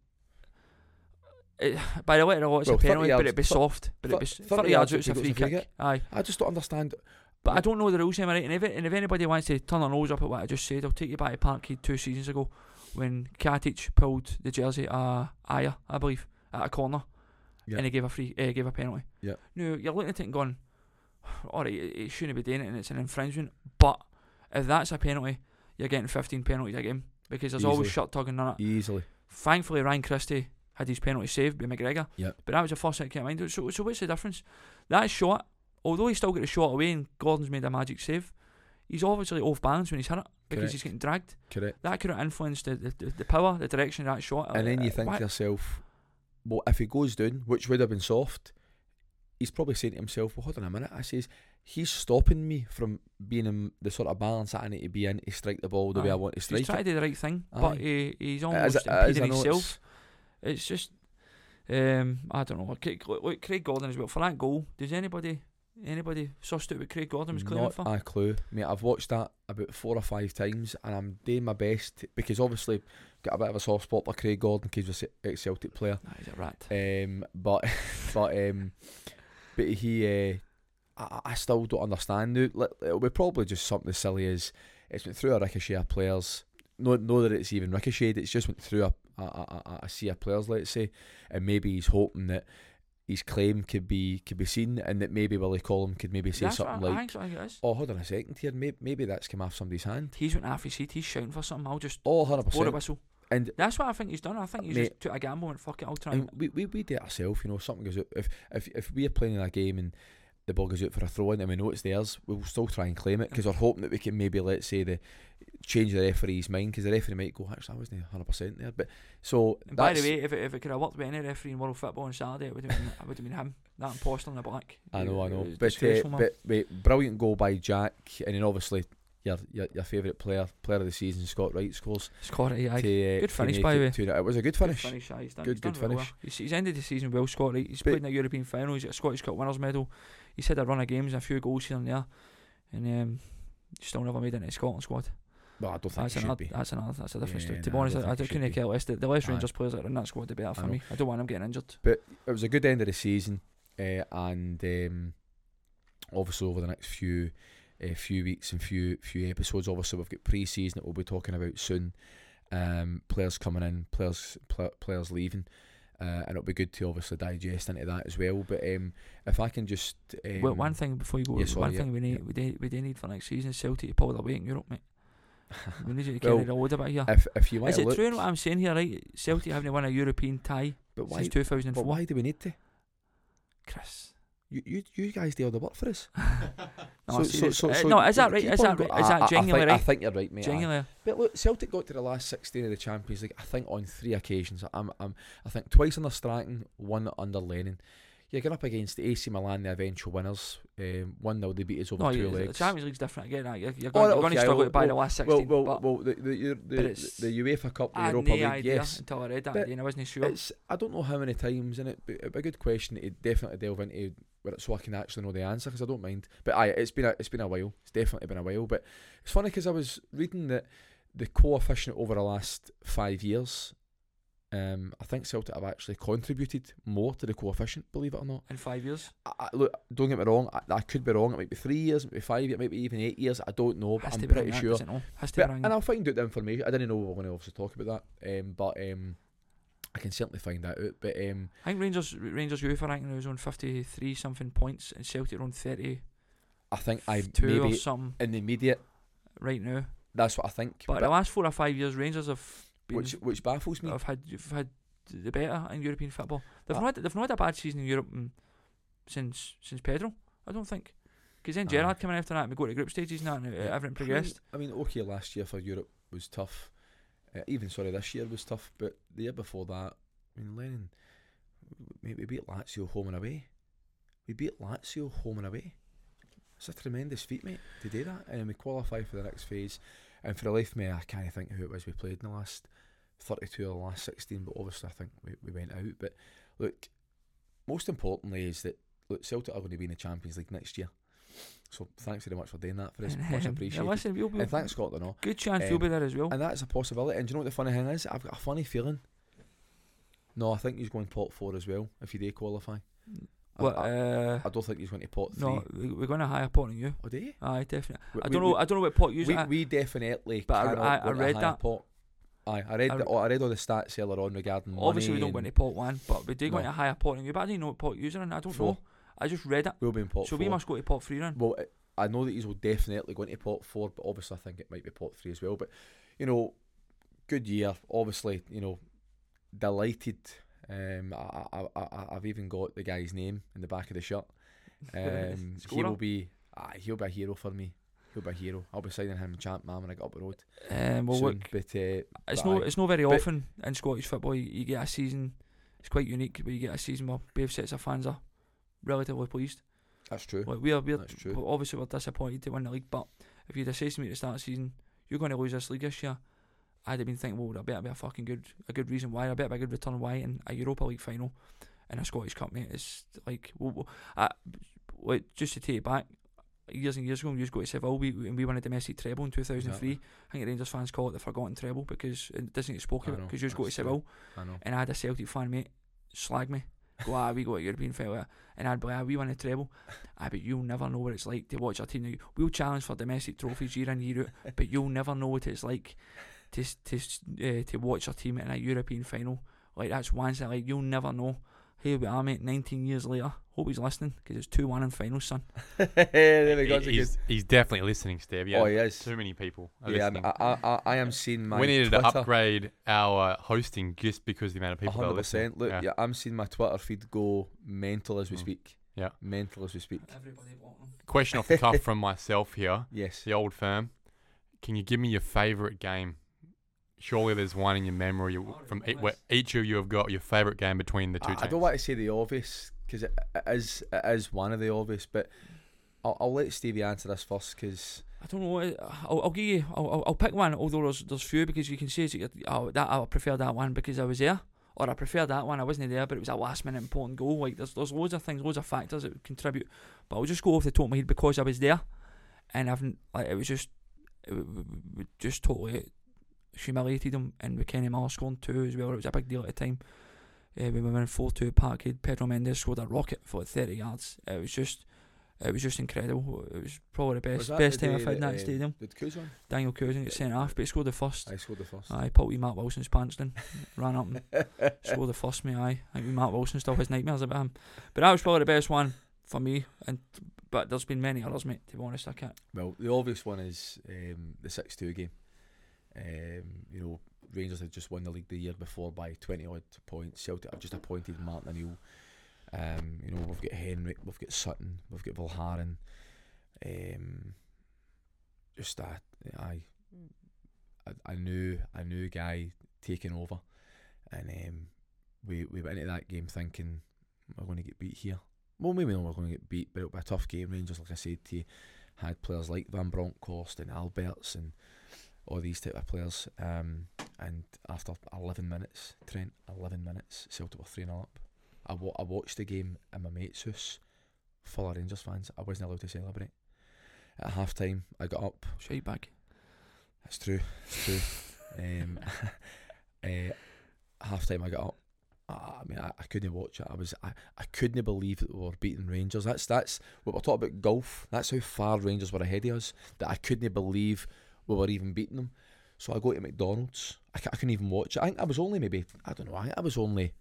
it, by the letter of the law, it's Well, a 30 penalty, but it'd be thir- soft. But it'd be 30 30 yards yards out, it's a would free a free kick. Aye, I just don't understand. But I don't know the rules here, right? And if, it, and if anybody wants to turn their nose up at what I just said, I'll take you back to Parkhead two seasons ago when Katic pulled the jersey uh Ajer, I believe, at a corner, Yeah. and he gave a free, uh, gave a penalty. Yeah. No, you're looking at it and going, all right, it, it shouldn't be doing it, and it's an infringement. But if that's a penalty, you're getting 15 penalties a game because there's always shot tugging on it. Easily. Thankfully, Ryan Christie had his penalty saved by McGregor. Yeah. But that was the first thing that came to mind. So, so what's the difference? That shot, although he still got the shot away and Gordon's made a magic save, he's obviously off balance when he's hit it because Correct. he's getting dragged. Correct. That could have influenced the, the, the, power, the direction of that shot. And then you Uh, think to yourself, well, if he goes down, which would have been soft, he's probably saying to himself, well, hold on a minute. I says, he's stopping me from being in the sort of balance that I need to be in to strike the ball the way I want to strike. he's trying it. to do the right thing, Aye. but he, he's It is- almost it is, impeding know himself. it's- It's just, um, I don't know. Craig, look, look, Craig Gordon as well for that goal. Does anybody, anybody sussed out what Craig Gordon was clearing Not for? a clue, mate. I've watched that about four or five times, and I'm doing my best because obviously got a bit of a soft spot for Craig Gordon because he's a ex-Celtic player. Nah, he's a rat. Um, but but um, but he, uh, I, I still don't understand. It'll be probably just something as silly as it's went through a ricochet of players. No, know that it's even ricocheted. It's just went through a a, a, a- a sea of players, let's say, and maybe he's hoping that his claim could be could be seen, and that maybe Willie Collum could maybe say That's something I, I like, think I think "Oh, hold on a second here. Maybe, maybe that's come off somebody's hand." He's went half his seat. He's shouting for something. I'll just Oh, 100 blow the percent. whistle. And That's what I think he's done. I think he's Mate. just took a gamble and fuck it. I'll try. And we, we, we do it ourselves, you know, something goes out. If, if, if we're playing in a game and the ball goes out for a throw in and we know it's theirs, we'll still try and claim it because we're hoping that we can maybe, let's say, the change the referee's mind because the referee might go, actually, I wasn't 100% there. But so, by the way, if it, if it could have worked with any referee in world football on Saturday, it would have been, would have been him. That imposter in the black. I know, I know. But, uh, but wait, brilliant goal by Jack, and then obviously your your, your favourite player, player of the season, Scott Wright scores. Scored it, aye. to, uh, Good finish, by the way. It was a good finish. Good finish, aye, he's done, Good- he's good finish. Well. He's, he's ended the season well, Scott. Right? He's But- played in the European final. He's got a Scottish Cup winners medal. He's had a run of games and a few goals here and there, and um, still never made it into the Scotland squad. Well, I don't think That's he should be. that's another, that's a different Yeah, story. To be nah, honest, don't I, I think he should couldn't care less. The, the less. Rangers players that are in that squad, the better for me. I don't want them getting injured. But it was a good end of the season, uh, and um, obviously over the next few uh, few weeks and few few episodes, obviously we've got pre-season that we'll be talking about soon. Um, players coming in, players pl- players leaving. Uh, and it'll be good to obviously digest into that as well. But um, if I can just um, well, one thing before you go, yeah, sorry, one yeah, thing we need, yeah. we, do, we do need for next season Celtic to pull their weight in Europe, mate. we need you to carry Well, the load a bit here. if if you want Is it look, true what I'm saying here, right? Celtic haven't won a European tie but why? since 2004. But why do we need to? Chris. You you, you guys do all the work for us. No, So- serious. so- Uh, no, is that keep right? Is on that go- right? Is I- that I- I genuinely think- I think you're right, mate. aye. Genuinely. But look, Celtic got to the last 16 of the Champions League, I think, on three occasions. I'm, I'm, I think twice under Strachan, one under Lennon. You're going up against the AC Milan, the eventual winners. Um, 1 0, they beat us over No, two the legs. Champions League's different. Get. You're, you're Oh, going, you're going to okay, struggle well- to buy the last 16. well, but well, the, the, the, the, UEFA Cup, the Europa no League, idea yes. until I read that and I wasn't sure. I don't know how many times in it, but it'd be a good question to definitely delve into it, so I can actually know the answer because I don't mind. But aye, it's been a, it's been a while. It's definitely been a while. But it's funny because I was reading that the coefficient over the last five years, um, I think Celtic have actually contributed more to the coefficient. Believe it or not. in five years. I, I, look, don't get me wrong. I, I could be wrong. It might be three years, it might be five, it might be even eight years. I don't know, but Has I'm pretty sure. doesn't it? No, Has to But, and. I'll find out the information. I didn't know we were going to obviously talk about that, um, but um, I can certainly find that out. But um, I think Rangers Rangers UEFA ranking was on 53 something points and Celtic are on thirty. I think I or maybe something in the immediate. right now. That's what I think. But, the last four or five years, Rangers have which which baffles me. I've had have had the better in European football. They've Ah. not had, they've not had a bad season in Europe mm, since since Pedro. I don't think. Because then Gerard Gerrard coming after that, and we go to group stages and uh, Yeah. everything I mean- progressed. I mean, okay, last year for Europe was tough. Uh, even sorry, this year was tough. But the year before that, I mean, Lennon, we, we beat Lazio home and away. We beat Lazio home and away. It's a tremendous feat, mate, to do that. And we qualify for the next phase. And for the life of me, I can't think who it was we played in the last 32 or the last 16, but obviously I think we, we went out. But look, most importantly is that look, Celtic are going to be in the Champions League next year. So thanks very much for doing that for us. Much um, appreciated. Yeah, listen, we'll be, and thanks, Scotland. all. good chance um, you'll be there as well. And that's a possibility. And do you know what the funny thing is? I've got a funny feeling. No, I think he's going pot four as well if he do qualify. I, What? I, Uh, I don't think he's going to pot three. no, we- we're going to higher pot than you. Oh, do you? Aye, definitely. We- I don't know. I don't know what pot you We, we definitely. But I- I- read that. Pot. Aye, I read. I the, oh, I read all the stats earlier on regarding. Obviously, we don't go and into pot one, but we do go No. into higher pot than you. But I didn't know what pot you're in. I don't Four. know. I just read it. We'll be in pot so four. we must go to pot three then. Well, I know that he's will definitely go into pot four, but obviously I think it might be pot three as well. But you know, good year. Obviously, you know, delighted. Um, I, I, I, I've even got the guy's name in the back of the shirt. Um, he will be. Ah, he'll be a hero for me. He'll be a hero. I'll be signing him champ man when I get up the road Um, well, soon. look, but uh, it's but no, aye. it's not very But- often in Scottish football you, you get a season. It's quite unique, but you get a season where both sets of fans are relatively pleased. that's true. Like we are, we're, That's true. obviously we're disappointed to win the league, but if you'd have said to me at the start of the season, you're going to lose this league this year, I'd have been thinking, well, there better be a fucking good, a good reason why, I better be a good return why in a Europa League final and a Scottish Cup, mate. It's like, well, like, just to take it back, years and years ago, we used to go to Seville, we, and we won a domestic treble in 2003. Exactly. I think Rangers fans call it the forgotten treble because it doesn't get spoken about because you just go to. Seville I know. and I had a Celtic fan mate slag me. Go, ah, we got a European final, and I'd be like, ah, we won a treble. Ah, but you'll never know what it's like to watch our team. We'll challenge for domestic trophies year in year out, but you'll never know what it's like to to uh, to watch our team in a European final. Like that's one thing. Like you'll never know. Here we are, mate. 19 years later. Hope he's listening because it's two one in final, son. there we go. He- he's, he's definitely listening, Steve. Yeah, Oh, he is. too many people are Yeah, listening. I, I, I, I am seeing my. we needed Twitter. to upgrade our hosting just because of the amount of people that are hundred listening. percent. Look, yeah. yeah. I'm seeing my Twitter feed go mental as we Mm. speak. Yeah. mental as we speak. Everybody Question off the cuff from myself here, Yes. the old firm. Can you give me your favourite game? Surely there's one in your memory from e- where each of you have got your favourite game between the two I, teams. I don't want to say the obvious because it, it is it is one of the obvious, but I'll, I'll let Stevie answer this first because I don't know. uh, I'll, I'll give you. I'll, I'll, I'll pick one. Although there's there's few because you can say that oh, that I prefer that one because I was there, or I prefer that one I wasn't there, but it was a last minute important goal. Like there's there's loads of things, loads of factors that would contribute. But I'll just go off the top of my head because I was there, and I've like it was just it w- w- w- just totally humiliated him, And with Kenny Miller scoring two as well, it was a big deal at the time. Uh, we were winning four two at Parkhead. Pedro Mendes scored a rocket for 30 yards. It was just It was just incredible. It was probably the best best the time I've had in that um, stadium. Did? Daniel Cousin got sent off, but he scored the first. I scored the first. Aye, put wee Matt Wilson's pants down, ran up and scored the first me. Aye, I think Matt Wilson still has nightmares about him. But that was probably the best one for me. And but there's been many others, mate. To be honest, I can't. Well, the obvious one is um, the six-two game. Um, you know, Rangers had just won the league the year before by twenty odd points. Celtic have just appointed Martin O'Neill. Um, you know, we've got Henry, we've got Sutton, we've got Valgaeren. Um, just that, I, I, I knew, I knew guy taking over, and um, we we went into that game thinking we're going to get beat here. Well, maybe not we're going to get beat, but it'll be a tough game. Rangers, like I said to you, had players like Van Bronckhorst and Albertz and all these type of players. Um, and after 11 minutes, Trent, 11 minutes, Celtic were 3 0 up. I, wa- I watched the game in my mate's house, full of Rangers fans. I wasn't allowed to celebrate. At half time, I got up. Shite back. That's true. It's true. um, uh, half time, I got up. Ah, I mean, I, I couldn't watch it. I was, I, I couldn't believe that we were beating Rangers. That's that's what we're talking about golf. That's how far Rangers were ahead of us. That I couldn't believe we were even beating them. So I go to McDonald's. I couldn't even watch it. I think I was only maybe I don't know. I, I was only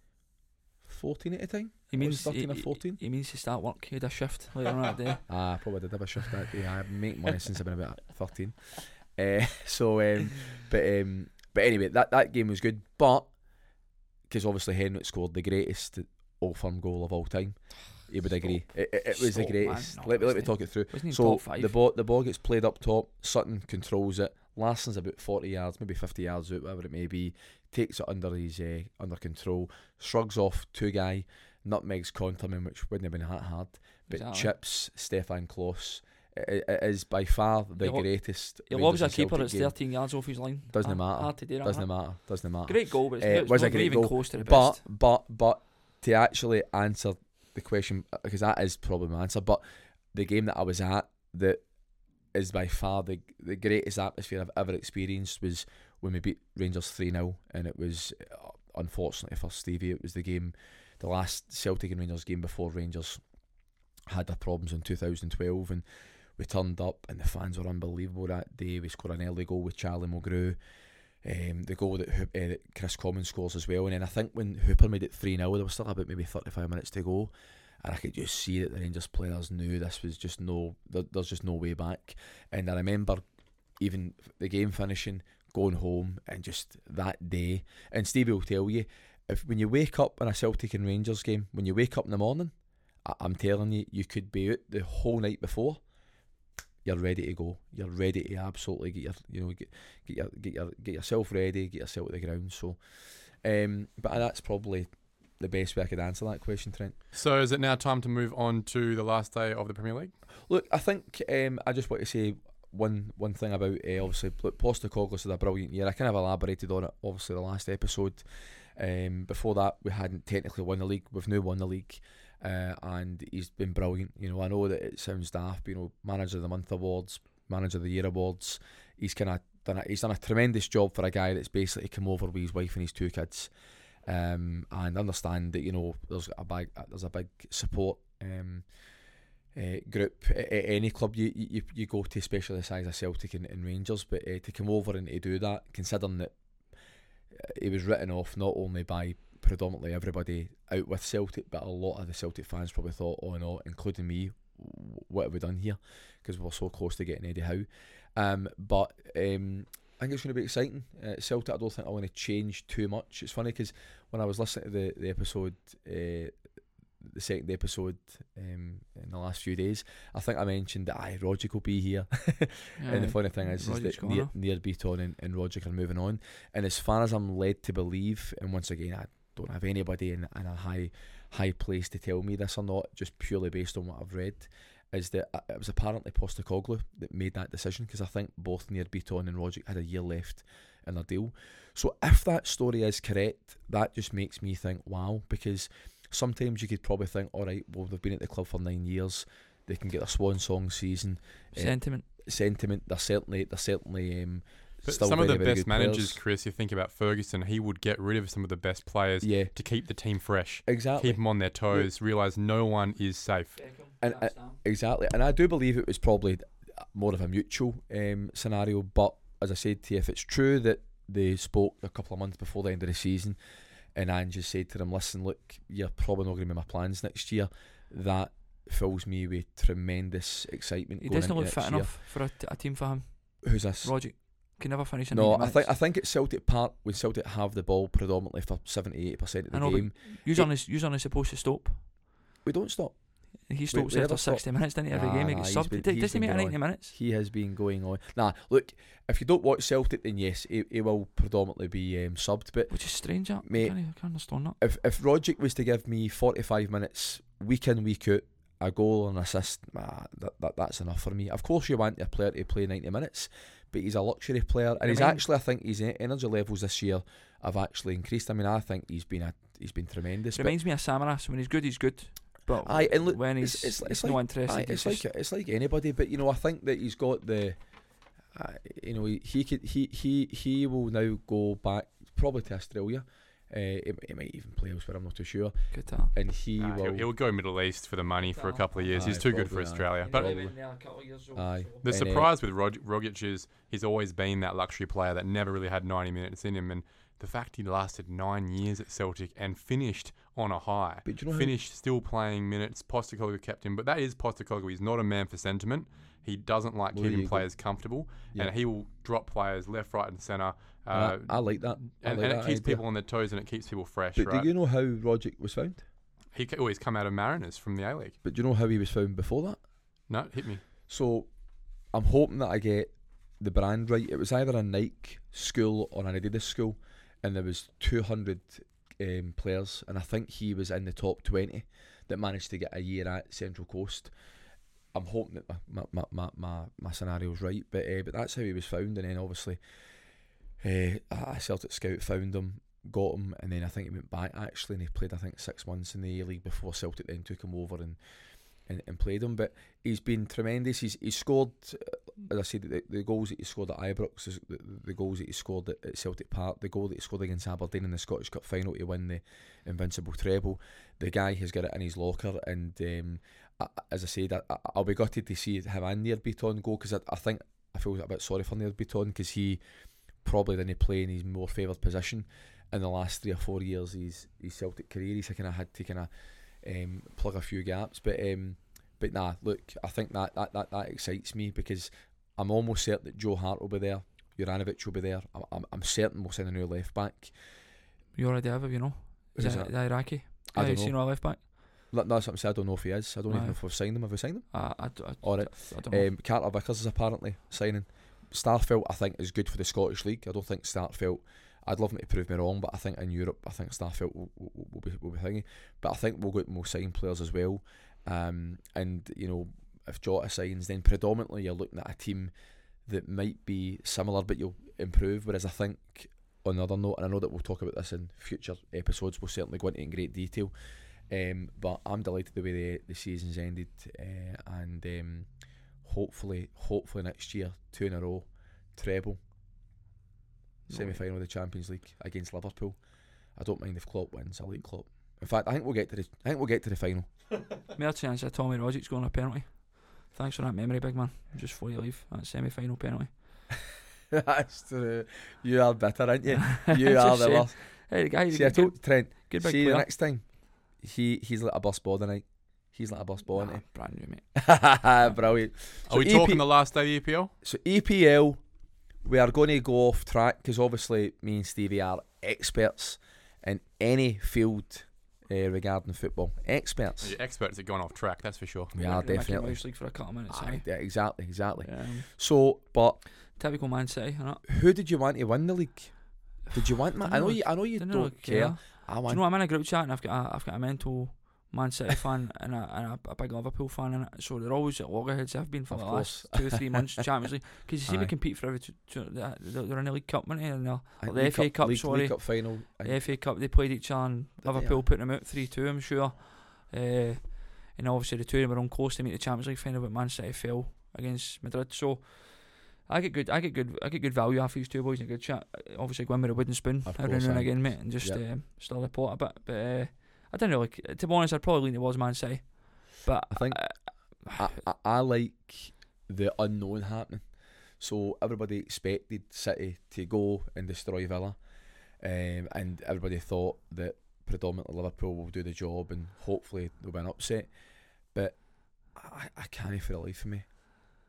fourteen at the time. He I means 13 or 14. He, he means to start work. He had a shift later on that day. Ah, probably did have a shift that day. I make money since I've been about thirteen. Uh, so, um, but um, but anyway, that that game was good. But because obviously Henrik scored the greatest Old Firm goal of all time. You would agree. It, it, it was the Stop, man. greatest. No, let me let me talk it through. So the ball the ball gets played up top. Sutton controls it. Larsson's about forty yards, maybe fifty yards out, whatever it may be. Takes it under his uh, under control. Shrugs off two guy. Nutmegs Konterman, which wouldn't have been that hard, but Exactly. chips Stefan Klos. It, it is by far the He greatest. He lobs a keeper that's game. 13 yards off his line. Doesn't matter. Hard to do that. Doesn't matter. Doesn't matter. Great goal, but it's, Uh, it's was a great even goal, close to the But best. but but to actually answer the question because that is probably my answer. But the game that I was at that is by far the the greatest atmosphere I've ever experienced was when we beat Rangers three 0 and it was uh, unfortunately for Stevie it was the game, the last Celtic and Rangers game before Rangers had their problems in 2012 and we turned up and the fans were unbelievable that day. We scored an early goal with Charlie Mulgrew. Um, the goal that, uh, Kris Commons scores as well. And then I think when Hooper made it 3 0, there was still about maybe 35 minutes to go. And I could just see that the Rangers players knew this was just no, there, there's just no way back. And I remember even the game finishing, going home, and just that day. And Stevie will tell you, if when you wake up in a Celtic and Rangers game, when you wake up in the morning, I, I'm telling you, you could be out the whole night before. You're ready to go. You're ready to absolutely get your, you know, get get your get your get yourself ready, get yourself to the ground. So, um, but that's probably the best way I could answer that question, Trent. So is it now time to move on to the last day of the Premier League? Look, I think um, I just want to say one one thing about uh, obviously look, Postecoglou had a brilliant year. I kind of elaborated on it obviously the last episode. Um, before that, we hadn't technically won the league. We've now won the league, uh, and he's been brilliant. You know, I know that it sounds daft. but, You know, manager of the month awards, manager of the year awards. He's kind of done a, he's done a tremendous job for a guy that's basically come over with his wife and his two kids. Um, and understand that you know there's a big there's a big support um, uh, group at, any club you, you you go to, especially the size of Celtic and, and Rangers. But uh, to come over and to do that, considering that uh, he was written off not only by predominantly everybody out with Celtic, but a lot of the Celtic fans probably thought, oh no, including me, what have we done here? Because we were so close to getting Eddie Howe. Um, but um, I think it's going to be exciting. Uh, Celtic, I don't think I want to change too much. It's funny because when I was listening to the the episode, uh, the second episode um, in the last few days, I think I mentioned that I Roger will be here. and the funny thing is, is that near, near Beaton and, and Roger are moving on. And as far as I'm led to believe, and once again, I don't have anybody in, in a high high place to tell me this or not, just purely based on what I've read, is that uh, it was apparently Postecoglou that made that decision because I think both Nir Bitton and Roger had a year left in their deal. So if that story is correct, that just makes me think, wow, because sometimes you could probably think, all right, well, they've been at the club for nine years, they can get a swan song season. eh, Sentiment. sentiment. They're certainly they're certainly um, But still some of the very best managers, players. Chris, you think about Ferguson, he would get rid of some of the best players Yeah, to keep the team fresh, exactly. keep them on their toes, realize no one is safe. And, uh, exactly, and I do believe it was probably more of a mutual um, scenario. But as I said to you, if it's true that they spoke a couple of months before the end of the season, and Ange said to them, "Listen, look, you're probably not going to be my plans next year," that fills me with tremendous excitement. he going doesn't into look fit year. enough for a, t- a team for him. Who's this? Rogic can never finish. in No, I think I think at Celtic Park when Celtic have the ball predominantly for 70 percent of the I know, game, You're only you're only supposed to stop. we don't stop. He stops we after never stop. 60 minutes, didn't he? Every Nah, game he gets he's subbed. been- Does- he make 90 on. minutes? He has been going on. Nah, look, if you don't watch Celtic, then yes, he, he will predominantly be um, subbed. But Which is strange, that. Mate, I can't, I can't understand that. if if Rogic was to give me 45 minutes week in week out, a goal and assist, nah, that, that that's enough for me. Of course, you want a player to play 90 minutes, but he's a luxury player, and he's Remind- actually, I think, his energy levels this year have actually increased. I mean, I think he's been a he's been tremendous. Reminds me of Samaras. When he's good, he's good. But Aye, and look, when he's, it's- it's, it's no like- Aye, he's it's like it's like anybody, but you know, I think that he's got the, uh, you know, he, he could he he he will now go back probably to Australia. Uh, he, he might even play elsewhere. I'm not too sure. good. And he Nah, will. he'll, he'll go Middle East for the money for a couple of years. He's too good for probably, aye. Australia. But Aye. the And, uh, surprise with Rog- Rogic is he's always been that luxury player that never really had 90 minutes in him. And the fact he lasted nine years at Celtic and finished on a high, But you know how- finished still playing minutes. Postecoglou kept him, but that is Postecoglou. He's not a man for sentiment. He doesn't like Well, keeping you go. players comfortable, Yeah. and he will drop players left, right, and centre. Uh, I, I like that. I and, like and it keeps idea. people on their toes and it keeps people fresh, But right? do you know how Rogic was found? he always come out of Mariners from the A League. But do you know how he was found before that? No, hit me. So I'm hoping that I get the brand right. It was either a Nike school or an Adidas school, and there was 200 um, players, and I think he was in the top 20 that managed to get a year at Central Coast. I'm hoping that my my my my, my scenario's right, but uh, but that's how he was found, and then obviously uh, a Celtic scout found him, got him, and then I think he went back actually, and he played I think six months in the A League before Celtic then took him over and. And, and played him, but he's been tremendous. He's he scored, as I said, the, the goals that he scored at Ibrox, the, the goals that he scored at, at Celtic Park, the goal that he scored against Aberdeen in the Scottish Cup final to win the invincible treble. The guy has got it in his locker, and um, I, as I said, I, I- I'll be gutted to see him and Nir Bitton go because I, I think I feel a bit sorry for Nir Bitton because he probably didn't play in his more favoured position in the last three or four years of his, his Celtic career. He's kind of had to kind of um, plug a few gaps, but um, but nah, look, I think that, that, that, that excites me because I'm almost certain that Joe Hart will be there, Juranovic will be there. I'm, I'm, I'm certain we'll send a new left back. You already have it, you know. Is that, Iraqi? I Yeah, don't you seen know. our left back? No, that's what I'm saying. I don't know if he is. I don't even know if we've signed him. Have we signed him? Uh, I, d- I, All right. I don't know. Um, Carter Vickers is apparently signing. Starfelt, I think, is good for the Scottish League. I don't think Starfelt. I'd love him to prove me wrong, but I think in Europe, I think Starfelt will, will, will be will be thingy. But I think we'll get we'll sign players as well. Um, and you know, if Jota signs, then predominantly you're looking at a team that might be similar, but you'll improve. Whereas I think on another note, and I know that we'll talk about this in future episodes, we'll certainly go into it in great detail. Um, but I'm delighted the way the the season's ended, uh, and um, hopefully, hopefully next year, two in a row, treble, No semi final of the Champions League against Liverpool. I don't mind if Klopp wins. I like Klopp. In fact, I think we'll get to the. I think we'll get to the final. Mere chance that Tommy Rogic's going a penalty. Thanks for that memory, big man. Just before you leave, that semi-final penalty. That's true. You are bitter, aren't you? You Just are the saying. worst. Hey, the guy, See, a I good, told Trent. good big See, the player. next time, he he's like a bus ball tonight. He's like a boss ball, Nah, isn't brand new, mate. he? Brilliant. Are we So talking the last day of the EPL? So EPL, we are going to go off track because obviously me and Stevie are experts in any field uh, regarding football. Experts. You're experts at going off track, that's for sure. We We're are gonna make it definitely. Mouse League for a couple of minutes. Aye, aye. yeah, exactly, exactly. Um, So, but typical Man City, who did you want to win the league? Did you want man? I know you. I know you Didn't don't really care. care. I Do want. you know I'm in a group chat and I've got a, I've got a mental Man City fan and, a, and a, a big Liverpool fan it. So they're always at loggerheads. I've been for Of the course. last two or three months Champions League because you see Aye. we compete for every. Two, two, they're, in the League Cup, aren't they? And they're- I the FA Cup, League, sorry. League Cup final. The FA Cup they played each other and? Liverpool Aye. put them out three two. I'm sure. Uh, and obviously the two of them were on course to meet the Champions League final, but Man City fell against Madrid. So. I get good. I get good. I get good value off these two boys in a good chat. Obviously, go in with a wooden spoon every now and again, mate, and just Yep. um, stir the pot a bit. But uh, I don't know. Like to be honest, I'd probably lean towards Man City. But I think- I, I, I, like the unknown happening. So everybody expected City to go and destroy Villa, um, and everybody thought that predominantly Liverpool will do the job and hopefully there'll be an upset. But I, I can't for the life of me,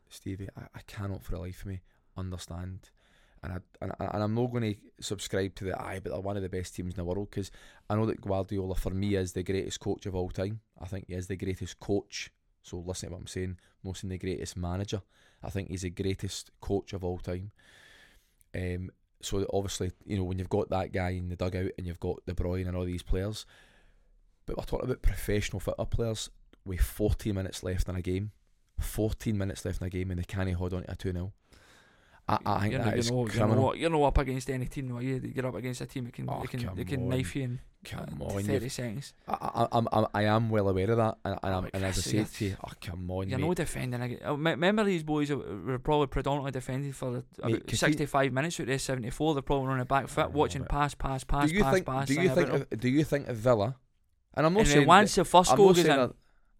Stevie. I, I cannot for the life of me understand. And, I, and, and I'm not going to subscribe to the aye, but they're one of the best teams in the world because I know that Guardiola for me is the greatest coach of all time. I think he is the greatest coach. So listen to what I'm saying. Not saying the greatest manager. I think he's the greatest coach of all time. Um, so obviously, you know, when you've got that guy in the dugout and you've got De Bruyne and all these players, but we're talking about professional football players with 40 minutes left in a game, 14 minutes left in a game, and they can't hold on to a 2 0. I, I think you're, that not- is you're, not, you're, criminal. you're not up against any team, are you? You're up against a team that can, Oh, that can, that can on. knife you in Come uh, on, 30 you've- seconds. I, I, I'm, I'm, well aware of that, and, and, Oh, I'm, and as I you're- to you, oh come on, You're mate. no defending. uh, Remember these boys were- probably predominantly defending for Mate, about could you- 65 minutes out there, 74. They're probably on the back foot, watching but pass, pass, pass, do you pass, think? pass. do you think? Of, do you think of Villa? And I'm not And saying once the first I'm goal goes in, that-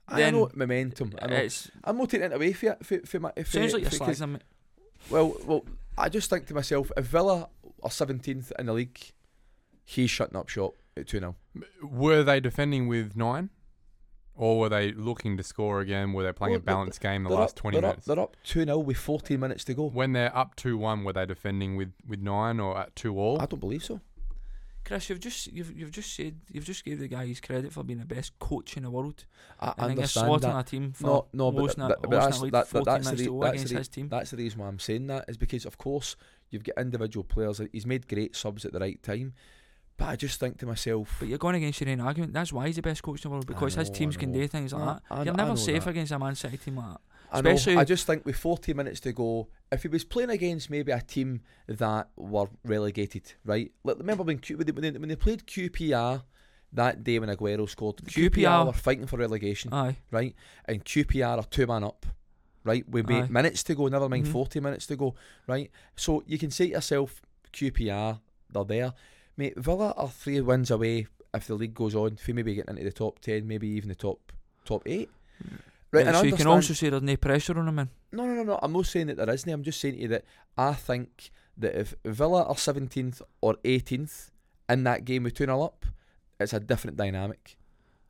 I know momentum. I know. I'm not taking it away for you. For, for my, for, sounds like you're slagging them. Well, well, I just think to myself, if Villa are 17th in the league, he's shutting up shop at 2 0. Were they defending with nine, or were they looking to score again? Were they playing Well, a balanced game the they're last up, twenty they're minutes? Up, they're up 2 0 with 14 minutes to go. When they're up two one, were they defending with, with nine or at two all? I don't believe so. Chris, you've just you've you've just said you've just gave the guy his credit for being the best coach in the world. I and then you're understand that. a team for No, no, but, losing, th- a, but losing that's, that, 14 that, that's, the, that's, against the, his team. that's the reason why I'm saying that is because, of course, you've got individual players. He's made great subs at the right time. But I just think to myself, But you're going against your own argument. That's why he's the best coach in the world because his know, I teams can do things like I- that. I you're I never safe that. against a Man City team like that. I know, I just think with 40 minutes to go, if he was playing against maybe a team that were relegated, right? Like, remember when, Q, when, they, when, they, played QPR that day when Aguero scored? QPR, QPR were fighting for relegation, Aye, right? And QPR are two man up, right? With Aye. minutes to go, never mind Mhm. 40 minutes to go, right? So you can say to yourself, QPR, they're there. Mate, Villa are three wins away if the league goes on, for maybe getting into the top 10, maybe even the top top eight. Right, and I so you can also say there's no pressure on him, man. no, no, no, no. I'm not saying that there isn't. I'm just saying to you that I think that if Villa are 17th or 18th in that game with 2 0 up, it's a different dynamic.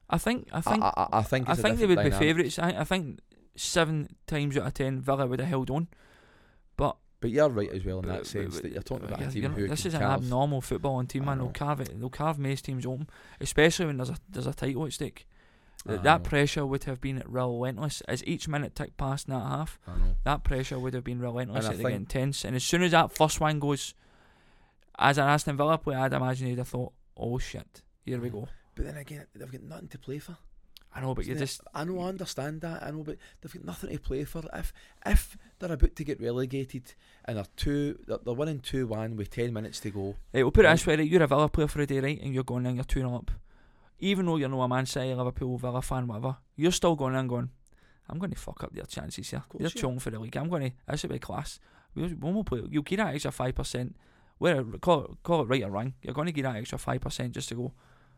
I think I think I, I, I think I think they would different be favourites. I, I think seven times out of ten Villa would have held on. But But you're right as well in that sense that you're talking about yeah, a team who this is an abnormal footballing team, man. They'll carve it. They'll carve most teams open, especially when there's a there's a title at stake. That, that pressure would have been relentless as each minute ticked past in that half. That pressure would have been relentless. And I It'd get intense. And as soon as that first one goes, as an Aston Villa player, I'd imagine he'd have thought, "Oh shit, here we go." But then again, they've got nothing to play for. I know, but you just I know, I understand that. I know, but they've got nothing to play for. If if they're about to get relegated and they're two, they're, they're winning two one with ten minutes to go. Right, we'll put it this way, right? You're a Villa player for a day, right? And you're going in, you're 2 0 up. Even though you're not a Man City, Liverpool, Villa fan, whatever, you're still going in going, I'm going to fuck up their chances here. you are. chilling for the league. I'm going to, this will be class. When we'll play, you'll get that extra 5%. Where, call, it, call it right or wrong. You're going to get that extra 5% just to go,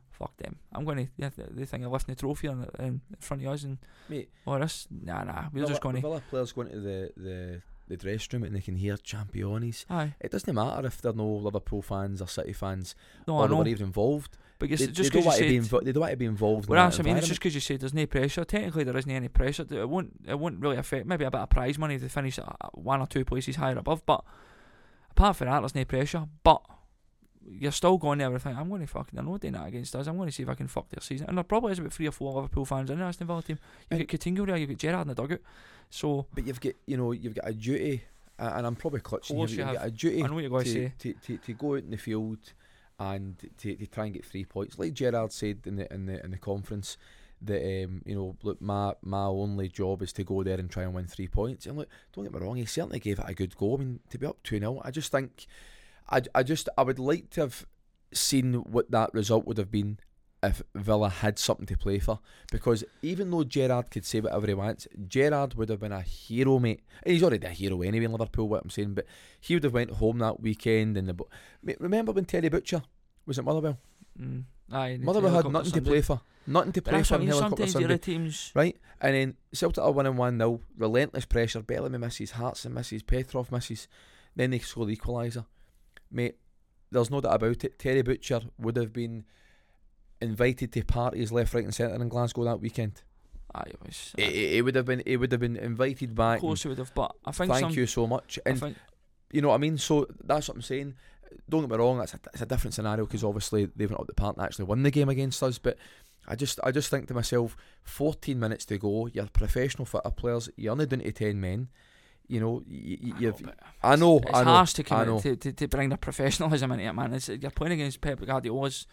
fuck them. I'm going to, yeah, they, think I'm lifting the trophy in, in front of us and, Mate, oh, this, nah, nah, we're Villa, just going to, Villa players going to the, the, the dressing room and they can hear championes. aye. It doesn't matter if they're no Liverpool fans or City fans No, or they know. were even involved. But you They, just they, don't because you said, invo- they don't want to be involved Well, in that's what I mean. It's just because you said there's no pressure. Technically, there isn't any pressure. It won't. It won't really affect. Maybe a bit of prize money to finish at uh, one or two places higher above. But apart from that, there's no pressure. But you're still going there with think, I'm going to fucking. They're not doing that against us. I'm going to see if I can fuck their season. And there probably is about three or four Liverpool fans in the Aston Villa team. You've And- got Coutinho there. You've got Gerrard in the dugout. So But you've got, you know, you've got a duty, uh, and I'm probably clutching here. you You've got a duty I know what you're going to to, say. to, to, to go out in the field and to, to try and get three points. Like Gerrard said in the in the in the conference that um, you know, look, my my only job is to go there and try and win three points. And look, don't get me wrong, he certainly gave it a good go. I mean, to be up two 0 I just think, I I just I would like to have seen what that result would have been if Villa had something to play for. Because even though Gerrard could say whatever he wants, Gerrard would have been a hero, mate. And he's already a hero anyway in Liverpool, what I'm saying. But he would have went home that weekend and the. bo- Mate, remember when Terry Butcher was at Motherwell? Mm. Aye, Motherwell had nothing to play for. Nothing to play that's for I in mean. helicopter Sometimes the Sunday. other teams. Right? And then Celtic are winning 1 0. Relentless pressure. Bellamy misses. Hartson misses. Petrov misses. Then they score the equaliser. Mate, there's no doubt about it. Terry Butcher would have been invited to parties left, right, and centre in Glasgow that weekend. Aye, it was. He, he- he would have been. He would have been invited back. of course, he would have. But I think Thank some, you so much. And think you know what I mean. So that's what I'm saying. Don't get me wrong. That's a, it's a different scenario because obviously they went up the park and actually won the game against us. But I just I just think to myself, 14 minutes to go. You're professional football players. You're only down to 10 men. You know, you, I know. I know. it's I know. harsh to, I come know. in, to, to to bring the professionalism into it, man. It's, you're playing against Pep Guardiola's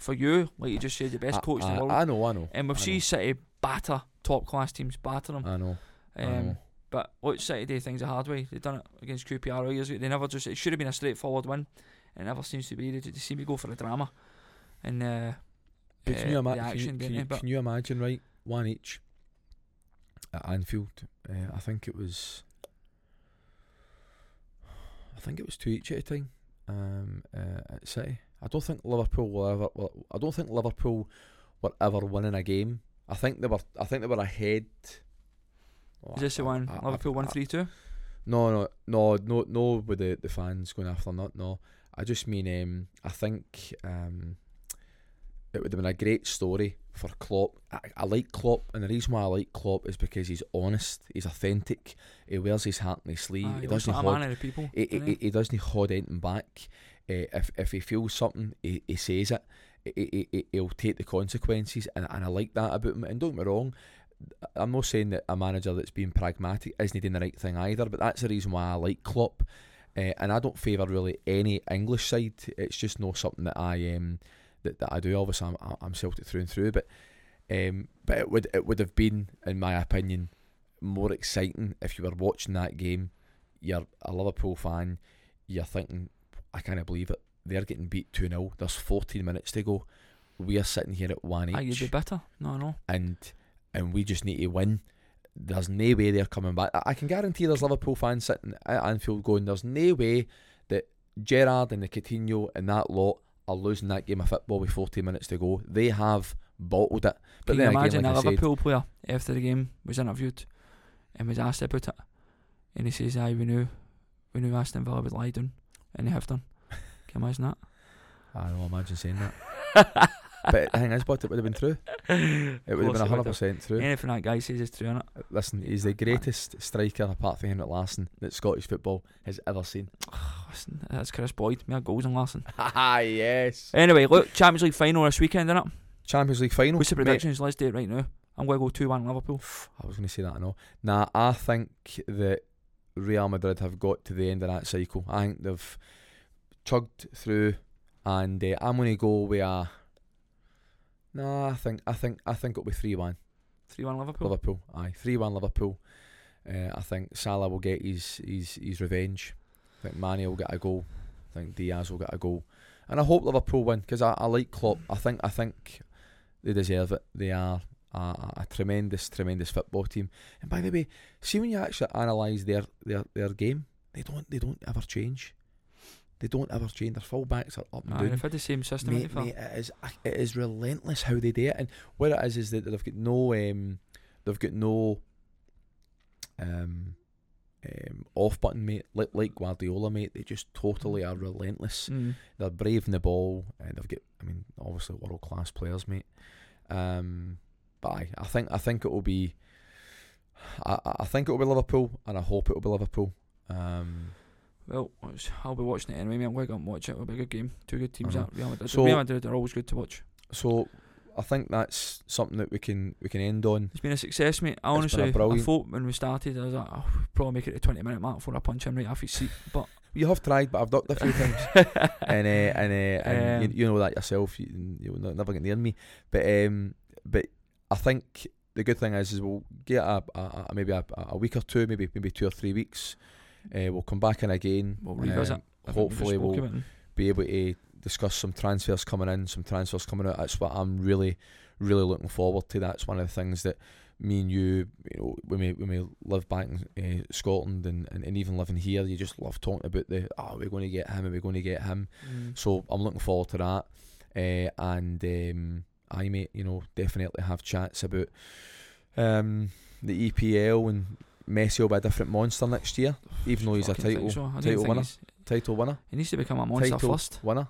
for you, like you just said, the best I, coach in I, the world. I know. I know. and we've I seen know. City batter top class teams, batter them. I know. I Um, know. But what City do things the hard way. They've done it against QPR years ago. They never just. It should have been a straightforward win. It never seems to be. They, they seem to go for the drama, and uh, But can uh, you, ima- the can, you, can, you, can you imagine, right? One each at Anfield. Uh, I think it was. I think it was two each at a time. Um, uh, at City. I don't think Liverpool will ever. Will, I don't think Liverpool were ever winning a game. I think they were. I think they were ahead. Oh, is this the I- one I- I- Liverpool one three no, no, no, no, no. With the, the fans going after not no. I just mean, um, I think um, it would have been a great story for Klopp. I, I like Klopp, and the reason why I like Klopp is because he's honest, he's authentic. He wears his heart on his sleeve. Aye, he looks doesn't like a hold. man of the people. He, he, he, he? he doesn't hold anything back. Uh, if if he feels something, he, he says it. He, he, he, he'll take the consequences, and, and I like that about him. And don't get me wrong, I'm not saying that a manager that's being pragmatic isn't doing the right thing either, but that's the reason why I like Klopp. Uh, and I don't favour really any English side. It's just not something that I um that, that I do. Obviously, I'm, I'm Celtic through and through, but um, but it would it would have been, in my opinion, more exciting if you were watching that game. You're a Liverpool fan. You're thinking, I can't believe it. They're getting beat two 0 There's 14 minutes to go. We are sitting here at one Aye, you'd be bitter. No, no. and and we just need to win. There's no way they're coming back. I I can guarantee there's Liverpool fans sitting at Anfield going, there's no way that Gerrard and the Coutinho and that lot are losing that game of football with 14 minutes to go. They have bottled it. But Can then you again, imagine like a I said, Liverpool player after the game was interviewed and was asked about it, and he says, "Aye, we knew, we knew Aston Villa would lie down, and they have done." Can you imagine that? I don't imagine saying that. but the thing is, but it would have been true. It would have been it 100% true. Anything that guy says is true, innit? Listen, he's the greatest striker apart from Henrik Larsson that Scottish football has ever seen. Listen, that's Kris Boyd. Mere goals and Larsson. Ah, yes. Anyway, look, Champions League final this weekend, innit? Champions League final. What's the predictions? Let's do it right now. I'm going to go 2 1 Liverpool. I was going to say that, I know. Nah, I think that Real Madrid have got to the end of that cycle. I think they've chugged through, and uh, I'm going to go with a. No, I think I think I think it'll be three one 3 1 Liverpool. Liverpool. Aye, three one Liverpool. Uh, I think Salah will get his his his revenge. I think Mane will get a goal. I think Diaz will get a goal, and I hope Liverpool win because I, I like Klopp. I think I think they deserve it. They are a, a, a tremendous tremendous football team. And by the way, see when you actually analyse their, their their game, they don't they don't ever change. They don't ever change. Their full backs are up and Aye, down. they've had the same system Mate, mate, it is it is relentless how they do it, and what it is is that they've got no um, they've got no um, um, off button, mate. Like like Guardiola, mate. They just totally are relentless. Mm. They're brave in the ball, and they've got I mean obviously world class players, mate. Um, but I, I think I think it will be. I, I think it will be Liverpool, and I hope it will be Liverpool. Um, Well, I'll be watching it anyway. I'm going to go and watch it. It'll be a good game. Two good teams Uh-huh. Real Madrid. So- Real Madrid are always good to watch. so I think that's something that we can we can end on. It's been a success, mate. I It's been a honestly, I thought when we started, I was like, oh, we'll probably make it a 20 minute mark before I punch him right off his seat. But You have tried, but I've ducked a few times. and uh, and, uh, and Um, you, you know that yourself. You, you'll ne- never get near me. But um, but I think the good thing is, is we'll get a, a, a maybe a, a week or two, maybe maybe two or three weeks. Uh, we'll come back in again. We'll revisit. um, I think we just hopefully, we'll be able to discuss some transfers coming in, some transfers coming out. That's what I'm really, really looking forward to. That's one of the things that me and you, you know, when we when we live back in uh, Scotland and, and, and even living here, you just love talking about the oh we're going to get him and we're going to get him. Mm. So I'm looking forward to that. uh, and um, I mate, you know, definitely have chats about um, the EPL and Messi will be a different monster next year, even though he's a title so. Title winner. title winner, He needs to become a monster Title. first. winner.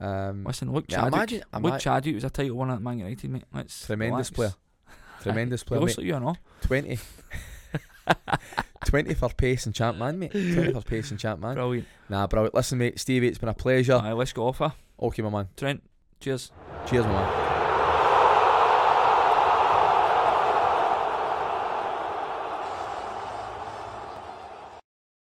Um, Listen, Luke yeah, Chadwick. imagine, Luke ima- Chadwick was a title winner at Man United, mate. Let's tremendous relax. player, tremendous player, mate. you, know. 20. 20 for pace and champ man, mate. 20 for pace and champ man. Brilliant. Nah, bro. Listen, mate. Stevie, it's been a pleasure. Aye, let's go off her. Okay, my man. Trent, cheers. Cheers, my man.